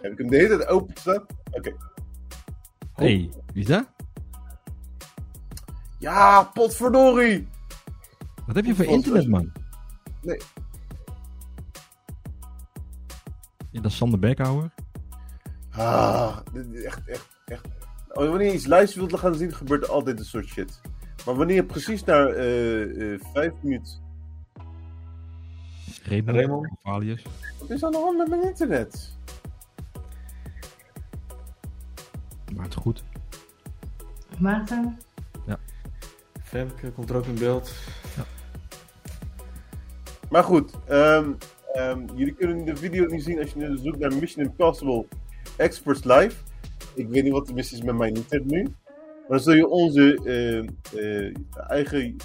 Speaker 2: Heb ik hem de hele tijd open staan? Oké.
Speaker 1: hey, wie is dat?
Speaker 2: Ja, potverdorie!
Speaker 1: Wat heb je voor internet, man?
Speaker 2: Nee.
Speaker 1: Ja, dat is Sander.
Speaker 2: Ah, dit is echt, echt, echt. Oh, Wanneer je iets live wilt gaan zien, gebeurt er altijd een soort shit. Maar wanneer je precies na eh, eh, vijf minuten...
Speaker 1: Raymond.
Speaker 3: Raymond.
Speaker 1: Of alias.
Speaker 2: Wat is aan de hand met mijn internet?
Speaker 1: Maakt het goed.
Speaker 4: Maarten?
Speaker 3: Femke komt er ook in beeld.
Speaker 2: Maar goed, ehm, ehm, jullie kunnen de video niet zien als je nu zoekt naar Mission Impossible Experts Live. Ik weet niet wat de missie is met mijn internet nu. Maar dan zul je onze eh, eh, eigen...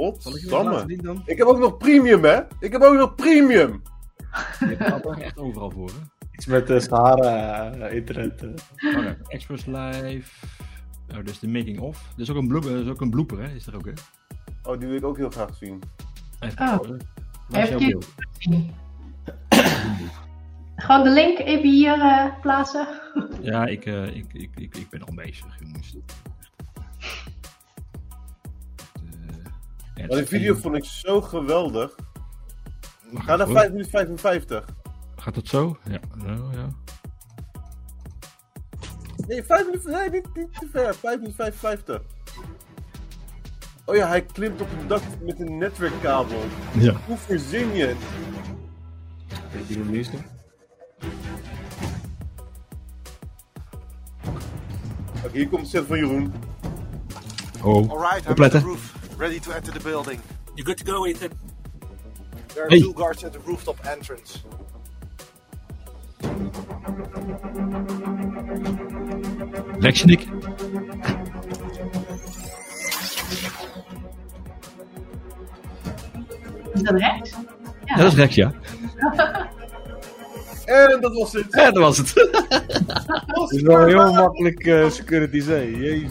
Speaker 2: Godsamme. Ik heb ook nog premium, hè? Ik heb ook nog premium!
Speaker 1: Je gaat er echt overal voor, hè?
Speaker 3: Iets met de Sahara eh, internet. eh.
Speaker 1: Oh. Express Live. Oh, dus de making of. Er is ook een, blooper, er is ook een blooper, hè? Is er ook, hè?
Speaker 2: Oh, die wil ik ook heel graag zien.
Speaker 1: Even
Speaker 4: Oh.
Speaker 1: Waar is jouw beeld?
Speaker 4: Gewoon de link even hier eh, plaatsen.
Speaker 1: Ja, ik, eh, ik, ik, ik, ik ben al bezig, jongens.
Speaker 2: Maar die video vond ik zo geweldig. Ga naar
Speaker 1: Goed.
Speaker 2: 5 minuten 55.
Speaker 1: Gaat dat zo? Ja. Nou, ja.
Speaker 2: Nee, 5 minuten, nee, niet, niet te ver. 5 minuten 55. Oh ja, hij klimt op een dak met een netwerkkabel.
Speaker 1: ja.
Speaker 2: Hoe verzin je het?
Speaker 3: Weet je?
Speaker 2: Oké, hier komt de set van Jeroen.
Speaker 1: Oh.
Speaker 5: All right, I'm
Speaker 1: Opletten.
Speaker 5: Ready to enter the building.
Speaker 6: You good to go, Ethan?
Speaker 5: There are
Speaker 1: Hey.
Speaker 5: two guards at the rooftop entrance.
Speaker 1: Lexenik.
Speaker 4: Is dat rechts?
Speaker 1: Ja, dat is Rex, ja.
Speaker 2: En dat was het.
Speaker 1: Ja, dat was het.
Speaker 3: Het is wel heel makkelijk uh, security zee, jezus.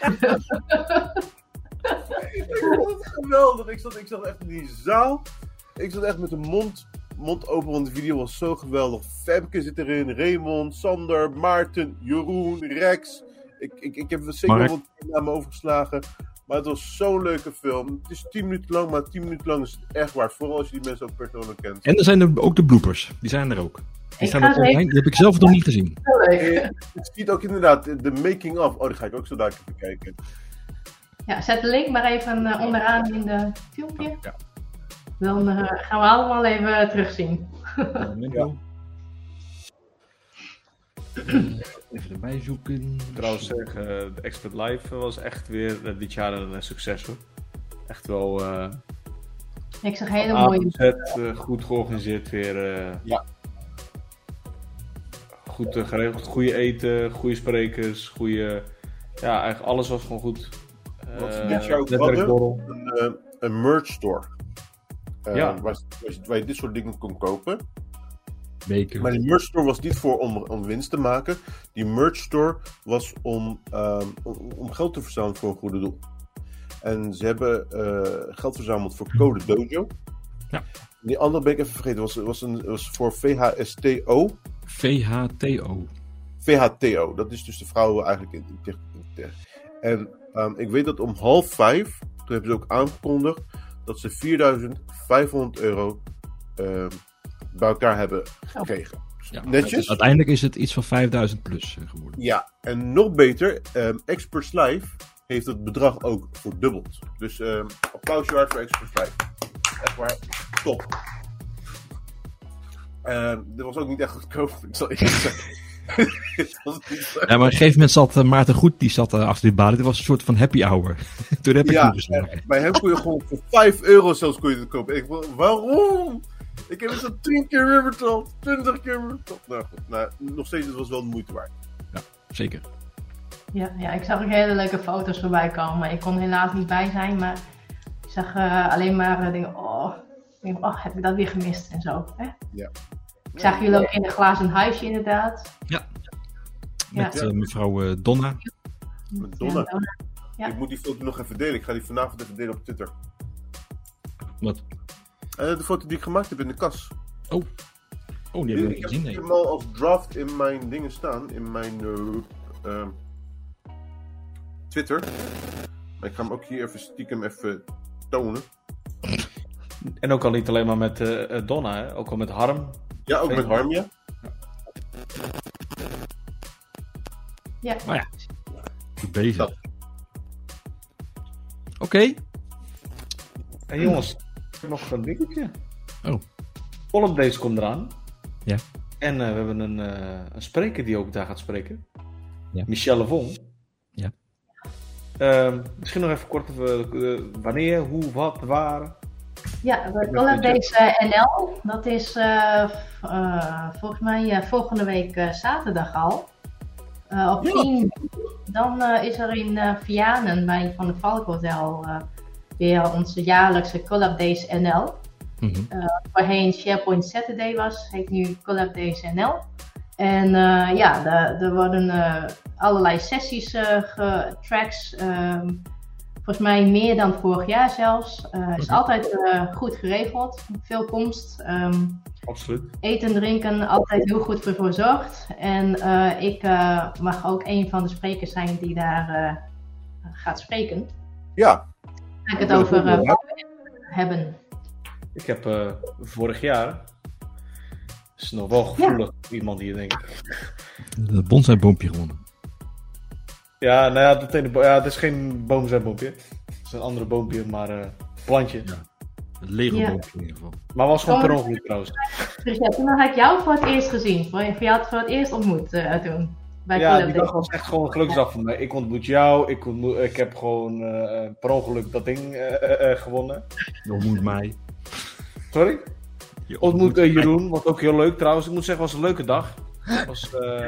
Speaker 2: Ik vond het geweldig. Ik zat, ik zat echt in die zaal. Ik zat echt met de mond, mond open, want de video was zo geweldig. Femke zit erin, Raymond, Sander, Maarten, Jeroen, Rex. Ik, ik, ik heb zeker wel wat namen overgeslagen. Maar het was zo'n leuke film. Het is 10 minuten lang, maar 10 minuten lang is het echt waar. Vooral als je die mensen ook persoonlijk kent.
Speaker 1: En er zijn er ook de bloopers. Die zijn er ook. Die staan ook
Speaker 4: ze
Speaker 1: online. Die heb ik zelf nog niet gezien.
Speaker 4: Heel leuk.
Speaker 2: Je ziet ook inderdaad de making of. Oh, die ga ik ook zo dadelijk even kijken.
Speaker 4: Ja, zet de link maar even eh, onderaan in de filmpje.
Speaker 1: Ja.
Speaker 4: Dan eh, gaan we allemaal even terugzien.
Speaker 1: Ja. Even erbij zoeken.
Speaker 3: Trouwens zeggen, de Expert Live was echt weer eh, dit jaar een eh, succes hoor. Echt wel eh
Speaker 4: Ik zag hele mooie.
Speaker 3: eh, goed georganiseerd weer. eh,
Speaker 2: Ja.
Speaker 3: Goed eh, geregeld, goede eten, goede sprekers, goede... Ja, eigenlijk alles was gewoon goed.
Speaker 2: Wat ze
Speaker 3: Eh,
Speaker 2: dit jaar ook
Speaker 3: netwerkborrel.
Speaker 2: Een, eh, een merch store. Eh,
Speaker 3: Ja.
Speaker 2: waar, waar je- waar je dit soort dingen kon kopen.
Speaker 1: Weken.
Speaker 2: Maar die merch store was niet voor om, om winst te maken. Die merch store was om, ehm, om, geld te verzamelen voor een goede doel. En ze hebben eh, geld verzameld voor Code Dojo.
Speaker 1: Ja.
Speaker 2: Die andere ben ik even vergeten. Was, was, een, was voor VHSTO.
Speaker 1: VHTO.
Speaker 2: VHTO. Dat is dus de vrouwen eigenlijk in, in in. En ehm, ik weet dat om half vijf, toen hebben ze ook aangekondigd dat ze 4500 euro ehm, bij elkaar hebben gekregen.
Speaker 1: Ja,
Speaker 2: Netjes.
Speaker 1: Uiteindelijk is het iets van 5000 plus eh, geworden.
Speaker 2: Ja, en nog beter, ehm Experts Live heeft het bedrag ook verdubbeld. Dus ehm applausje waard voor Experts Live. Echt waar, top. Ehm dit was ook niet echt goedkoop. Ik zal eerlijk zeggen. Het
Speaker 1: Ja, maar op een gegeven moment zat eh, Maarten Goed, die zat eh, achter die balie. Dit was een soort van happy hour. Toen heb ik
Speaker 2: Ja,
Speaker 1: hem geslagen.
Speaker 2: Bij hem kon je gewoon voor 5 euro zelfs kon je het kopen. Ik, dacht, waarom? Ik heb het zo 10 keer weer betaald, 20 keer weer betaald. Nou goed, nou, nog steeds, het was wel de moeite waard.
Speaker 1: Zeker.
Speaker 4: Ja, ja, ik zag ook hele leuke foto's voorbij komen. Ik kon er helaas niet bij zijn, maar ik zag eh, alleen maar eh, dingen. Oh, ik denk, oh, heb ik dat weer gemist en zo. Hè?
Speaker 2: Ja.
Speaker 4: Ik zag jullie ook in een glazen huisje, inderdaad.
Speaker 1: Ja.
Speaker 4: Ja.
Speaker 1: Met eh, mevrouw eh, Donna.
Speaker 2: Met Donna.
Speaker 4: Ja, Ja.
Speaker 2: Ik moet die foto nog even delen. Ik ga die vanavond even delen op Twitter.
Speaker 1: Wat?
Speaker 2: Eh, de foto die ik gemaakt heb in de kas.
Speaker 1: Oh, die heb ik
Speaker 2: Ik
Speaker 1: niet
Speaker 2: heb
Speaker 1: gezien. Nee.
Speaker 2: hem al als draft in mijn dingen staan. In mijn Twitter. Maar ik ga hem ook hier even stiekem even tonen.
Speaker 3: En ook al niet alleen maar met Donna, hè? ook al met Harm.
Speaker 2: Ja, ook met Harmia.
Speaker 4: ja.
Speaker 1: Oh ja. Goed bezig. Oké.
Speaker 3: En jongens, ik heb nog een dingetje.
Speaker 1: Oh.
Speaker 3: Column Days komt eraan.
Speaker 1: Ja.
Speaker 3: En eh, we hebben een, eh, een spreker die ook daar gaat spreken.
Speaker 1: Ja.
Speaker 3: Michel Levon.
Speaker 1: Ja.
Speaker 3: Ehm, misschien nog even kort over eh, wanneer, hoe, wat, waar.
Speaker 4: Ja, we Collab Days NL, dat is eh, eh, volgens mij eh, volgende week zaterdag al. Op
Speaker 2: Ja.
Speaker 4: 10 dan is er in Vianen bij Van de Valk Hotel weer onze jaarlijkse Collab Days NL.
Speaker 1: Mhm.
Speaker 4: Voorheen SharePoint Saturday was, heet nu Collab Days NL. En ja, er, worden allerlei sessies tracks. ehm, volgens mij meer dan vorig jaar zelfs. Eh is altijd eh, goed geregeld. Veel komst. Ehm,
Speaker 3: Absoluut.
Speaker 4: eten en drinken altijd heel goed voor verzorgd. En eh, ik eh, mag ook een van de sprekers zijn die daar eh, gaat spreken.
Speaker 2: Ja,
Speaker 4: Ga ik het over hebben.
Speaker 3: Ik heb eh, vorig jaar. Is nog wel gevoelig iemand hier, denk ik.
Speaker 1: De bonsai-boompje gewonnen.
Speaker 3: Ja, nou ja, dat, ene ja, het is geen boomzijboompje. Het is een andere boompje, maar eh, plantje.
Speaker 1: Ja. Het Lego-boompje in ieder geval.
Speaker 3: Maar was gewoon
Speaker 4: Oh.
Speaker 3: per ongeluk trouwens.
Speaker 4: Dus ja, toen had ik jou voor het eerst gezien. Voor, voor jou had voor het eerst ontmoet eh, toen. Bij
Speaker 3: Ja, die dag was echt gewoon een geluksdag voor mij. Ik ontmoet jou, ik, ontmoet, ik heb gewoon eh, per ongeluk dat ding eh, eh, eh, gewonnen.
Speaker 1: Je ontmoet mij.
Speaker 3: Sorry?
Speaker 1: Je
Speaker 3: Ontmoet. Jeroen, wat ook heel leuk trouwens. Ik moet zeggen, het was een leuke dag. Het was, eh,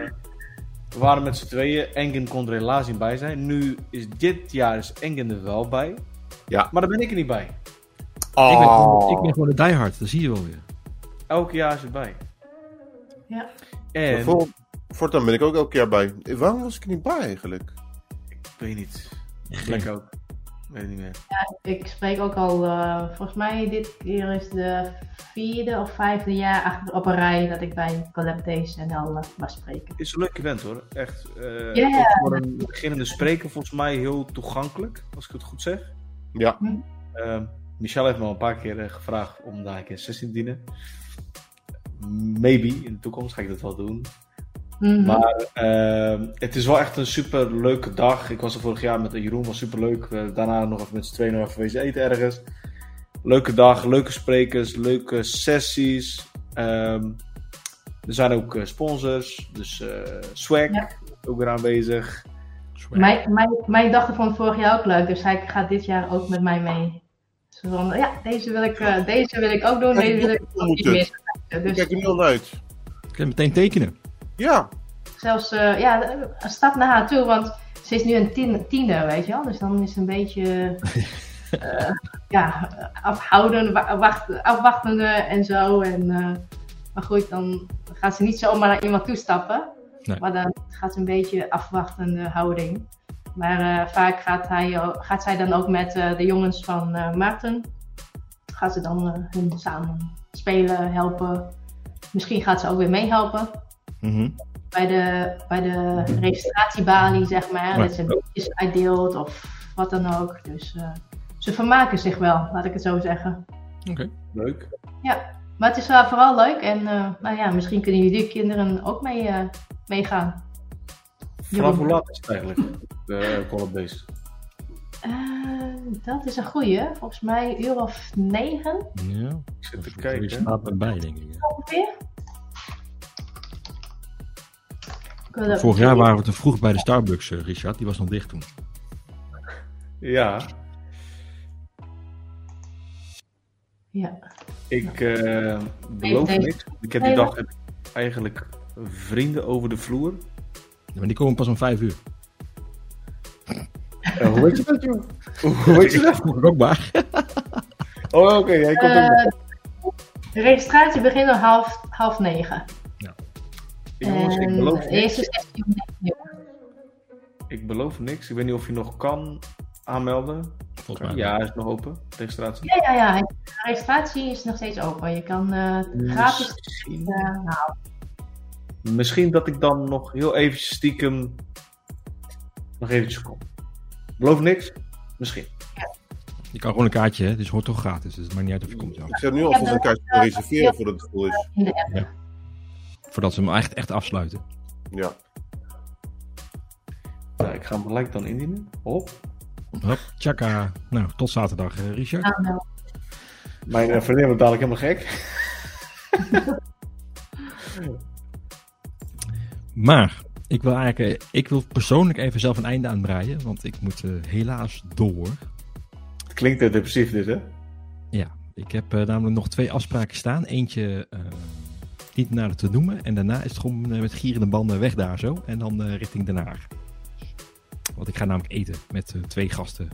Speaker 3: we waren met z'n tweeën. Engen kon er helaas niet bij zijn. Nu is dit jaar is Engen er wel bij.
Speaker 2: Ja.
Speaker 3: Maar daar ben ik er niet bij.
Speaker 1: Ik, ben gewoon, ik ben gewoon de diehard, dat zie je wel weer.
Speaker 3: Elk jaar is erbij.
Speaker 4: Ja.
Speaker 3: En,
Speaker 2: voor, voortaan ben ik ook elke jaar bij. Waarom was ik er niet bij eigenlijk?
Speaker 3: ik weet niet.
Speaker 1: Geen-
Speaker 3: Plek ook. Weet het niet meer.
Speaker 4: Ik spreek ook al, eh, volgens mij dit keer is de vierde of vijfde jaar achter op een rij dat ik bij Collab Days en al eh, mag spreken.
Speaker 3: Het is een leuk event hoor. Echt. eh,
Speaker 4: Ja.
Speaker 3: ook voor een beginnende spreker volgens mij heel toegankelijk. Als ik het goed zeg.
Speaker 2: Ja,
Speaker 3: Ehm, Michel heeft me al een paar keer eh, gevraagd om daar een keer 16 te dienen. Maybe in de toekomst ga ik dat wel doen.
Speaker 4: Mhm.
Speaker 3: Maar ehm, het is wel echt een super leuke dag. Ik was er vorig jaar met Jeroen, was super leuk. daarna nog even met z'n tweeën nog even wezen eten ergens. Leuke dag, leuke sprekers, leuke sessies. Ehm, er zijn ook eh, sponsors, dus eh Swag
Speaker 4: Ja.
Speaker 3: ook weer aanwezig.
Speaker 4: Mijn, mijn, mijn dachten vond vorig jaar ook leuk, dus hij gaat dit jaar ook met mij mee. Zo van, ja, deze wil ik, eh, deze wil ik ook doen, deze wil ik ook niet missen.
Speaker 2: ik
Speaker 4: Dus
Speaker 2: kijk er niet al naar uit.
Speaker 1: Ik kan meteen tekenen.
Speaker 2: Ja,
Speaker 4: zelfs eh, ja, een stap naar haar toe, want ze is nu een tien, tiener, weet je wel. Dus dan is het een beetje eh, ja, afhouden, wa- wacht, afwachtende en zo. En, eh, maar goed, dan gaat ze niet zomaar naar iemand toestappen.
Speaker 1: Nee.
Speaker 4: Maar dan gaat ze een beetje afwachtende houding. Maar vaak gaat, hij, gaat zij dan ook met de jongens van Maarten. Gaat ze dan hun samen spelen, helpen. Misschien gaat ze ook weer meehelpen
Speaker 1: Mhm.
Speaker 4: bij de, bij de registratiebalie, zeg maar.
Speaker 1: Ja.
Speaker 4: Dat ze boekjes uitdeelt of wat dan ook. Dus eh, ze vermaken zich wel, laat ik het zo zeggen.
Speaker 1: Oké.
Speaker 3: Leuk.
Speaker 4: Maar het is wel vooral leuk en eh, nou ja, misschien kunnen jullie kinderen ook mee, eh, meegaan.
Speaker 3: Vanaf hoe laat is het eigenlijk? De Collab Days.
Speaker 4: Eh, dat is een goeie. Volgens mij een uur of negen
Speaker 1: Ja.
Speaker 3: Ik zit te
Speaker 1: Je
Speaker 3: kijken.
Speaker 1: staat erbij, denk ik. ja.
Speaker 4: ongeveer.
Speaker 1: Vorig jaar waren we te vroeg bij de Starbucks, eh, Richard. Die was nog dicht toen.
Speaker 3: Ja,
Speaker 4: Ja.
Speaker 3: ik eh, beloof
Speaker 4: Nee, nee.
Speaker 3: niks. Ik heb die dag eigenlijk vrienden over de vloer.
Speaker 1: Ja, maar die komen pas om vijf uur.
Speaker 3: Eh, hoe weet je dat, joh? Hoe weet je dat?
Speaker 1: Vroeg ik ook maar.
Speaker 3: Oh, oké,
Speaker 4: de registratie begint om half, half negen.
Speaker 3: Jongens, ik beloof
Speaker 4: de eerste sessie.
Speaker 3: Ik beloof niks. Ik weet niet of je nog kan aanmelden.
Speaker 1: Volgens mij.
Speaker 3: Ja, is nog open. Registratie.
Speaker 4: Ja, ja, ja. De registratie is nog steeds open. Je kan eh, gratis
Speaker 3: Misschien,
Speaker 4: eh, halen.
Speaker 3: misschien dat ik dan nog heel eventjes stiekem nog eventjes kom. Beloof niks. Misschien.
Speaker 1: Je kan gewoon een kaartje, hè? Dus het hoort toch gratis. Dus het maakt niet uit of je komt. Ja.
Speaker 2: ik zou nu alvast een kaartje reserveren voordat het vol is.
Speaker 4: app.
Speaker 1: Voordat ze hem echt, echt afsluiten.
Speaker 2: Ja.
Speaker 3: Nou, ik ga hem gelijk dan indienen. Hop.
Speaker 1: Hop, tjaka. Nou, tot zaterdag, eh, Richard.
Speaker 4: Aanmelden.
Speaker 3: Mijn eh, vriendin wordt dadelijk helemaal gek.
Speaker 1: Maar, ik wil eigenlijk, eh, ik wil persoonlijk even zelf een einde aanbreien. Want ik moet eh, helaas door.
Speaker 3: Het klinkt depressief dit, hè?
Speaker 1: Ja, ik heb eh, namelijk nog twee afspraken staan. Eentje eh, niet nader te noemen. En daarna is het gewoon eh, met gierende banden weg daar zo. En dan eh, richting Den Haag. Want ik ga namelijk eten met eh, twee gasten.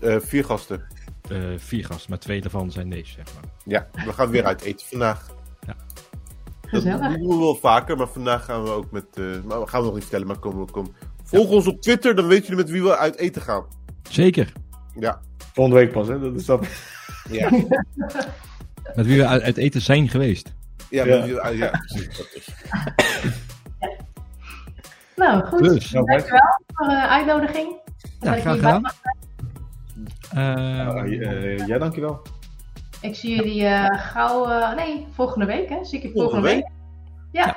Speaker 2: Eh, vier gasten.
Speaker 1: Eh, vier gasten, maar twee daarvan zijn deze, zeg maar.
Speaker 2: Ja, we gaan weer uit eten vandaag. Dat
Speaker 4: Gezellig.
Speaker 2: doen we wel vaker, maar vandaag gaan we ook met... eh, maar we gaan we nog niet vertellen, maar kom, kom. Volg ons op Twitter, dan weten jullie met wie we uit eten gaan.
Speaker 1: Zeker.
Speaker 2: Ja.
Speaker 3: Volgende week pas, hè? Dat is dat.
Speaker 2: ja.
Speaker 1: Met wie we uit eten zijn geweest.
Speaker 2: Ja,
Speaker 3: Ja.
Speaker 2: maar- ja, ja, precies. Dat is.
Speaker 4: Nou, goed.
Speaker 1: Dus.
Speaker 3: Nou,
Speaker 4: Dankjewel voor de uitnodiging.
Speaker 1: Ja,
Speaker 4: Dat ik
Speaker 1: graag gedaan.
Speaker 4: mag zijn.
Speaker 1: Eh,
Speaker 3: Uh, uh, jij dankjewel.
Speaker 4: Ik zie jullie eh, gauw, eh, nee, volgende week hè? Zie ik je volgende,
Speaker 2: Volgende
Speaker 4: week? Ja,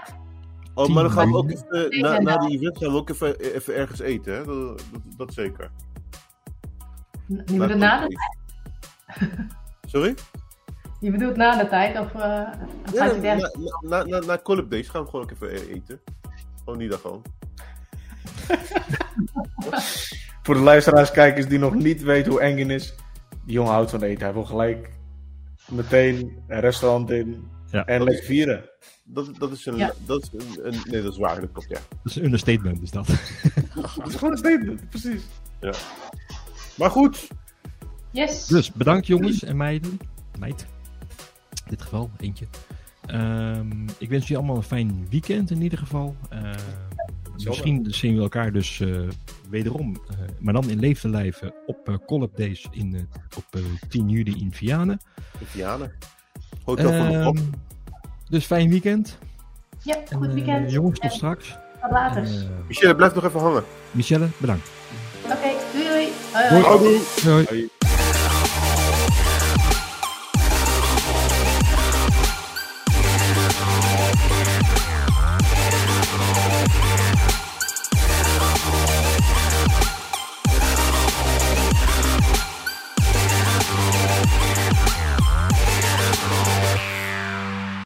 Speaker 2: Oh, maar dan gaan we ook even, na, na die event gaan we ook even, even ergens eten, hè? Dat, dat, dat zeker.
Speaker 4: je bedoelt na de,
Speaker 2: Sorry?
Speaker 4: Je bedoelt na de tijd of of
Speaker 2: Ja,
Speaker 4: gaat
Speaker 2: na, na, na, na, na Collab Days gaan we gewoon ook even e- eten. Gewoon niet dat gewoon.
Speaker 3: Voor de luisteraars, kijkers die nog niet weten hoe Engin is. Die jongen houdt van eten. Hij wil gelijk meteen een restaurant in
Speaker 1: Ja.
Speaker 3: en lekker vieren.
Speaker 2: Dat, dat is een.
Speaker 4: Ja.
Speaker 2: Dat is een, een- nee, dat is waar, dat klopt, ja.
Speaker 1: Dat is een understatement, is dat.
Speaker 3: Dat is gewoon een statement, precies.
Speaker 2: Maar goed,
Speaker 4: Yes.
Speaker 1: Dus bedankt jongens en meiden. Meid. In dit geval, eentje. Ehm, ik wens jullie allemaal een fijn weekend in ieder geval. Ehm, misschien zien we elkaar dus eh, wederom, eh, maar dan in leefde lijven op eh Collab Days in, op eh, 10 juli in Vianen.
Speaker 2: de Vianen. Hotel van de
Speaker 1: Ehm, dus fijn weekend.
Speaker 4: Ja,
Speaker 1: En,
Speaker 4: goed weekend.
Speaker 1: jongens, tot
Speaker 4: En
Speaker 1: straks.
Speaker 4: Tot later.
Speaker 2: Michelle, blijf nog even hangen.
Speaker 1: Michelle, bedankt.
Speaker 4: Oké, doei doei. Hoi,
Speaker 1: Doei.
Speaker 4: hoi.
Speaker 2: Houdoe.
Speaker 1: Hoi.
Speaker 3: Hoi.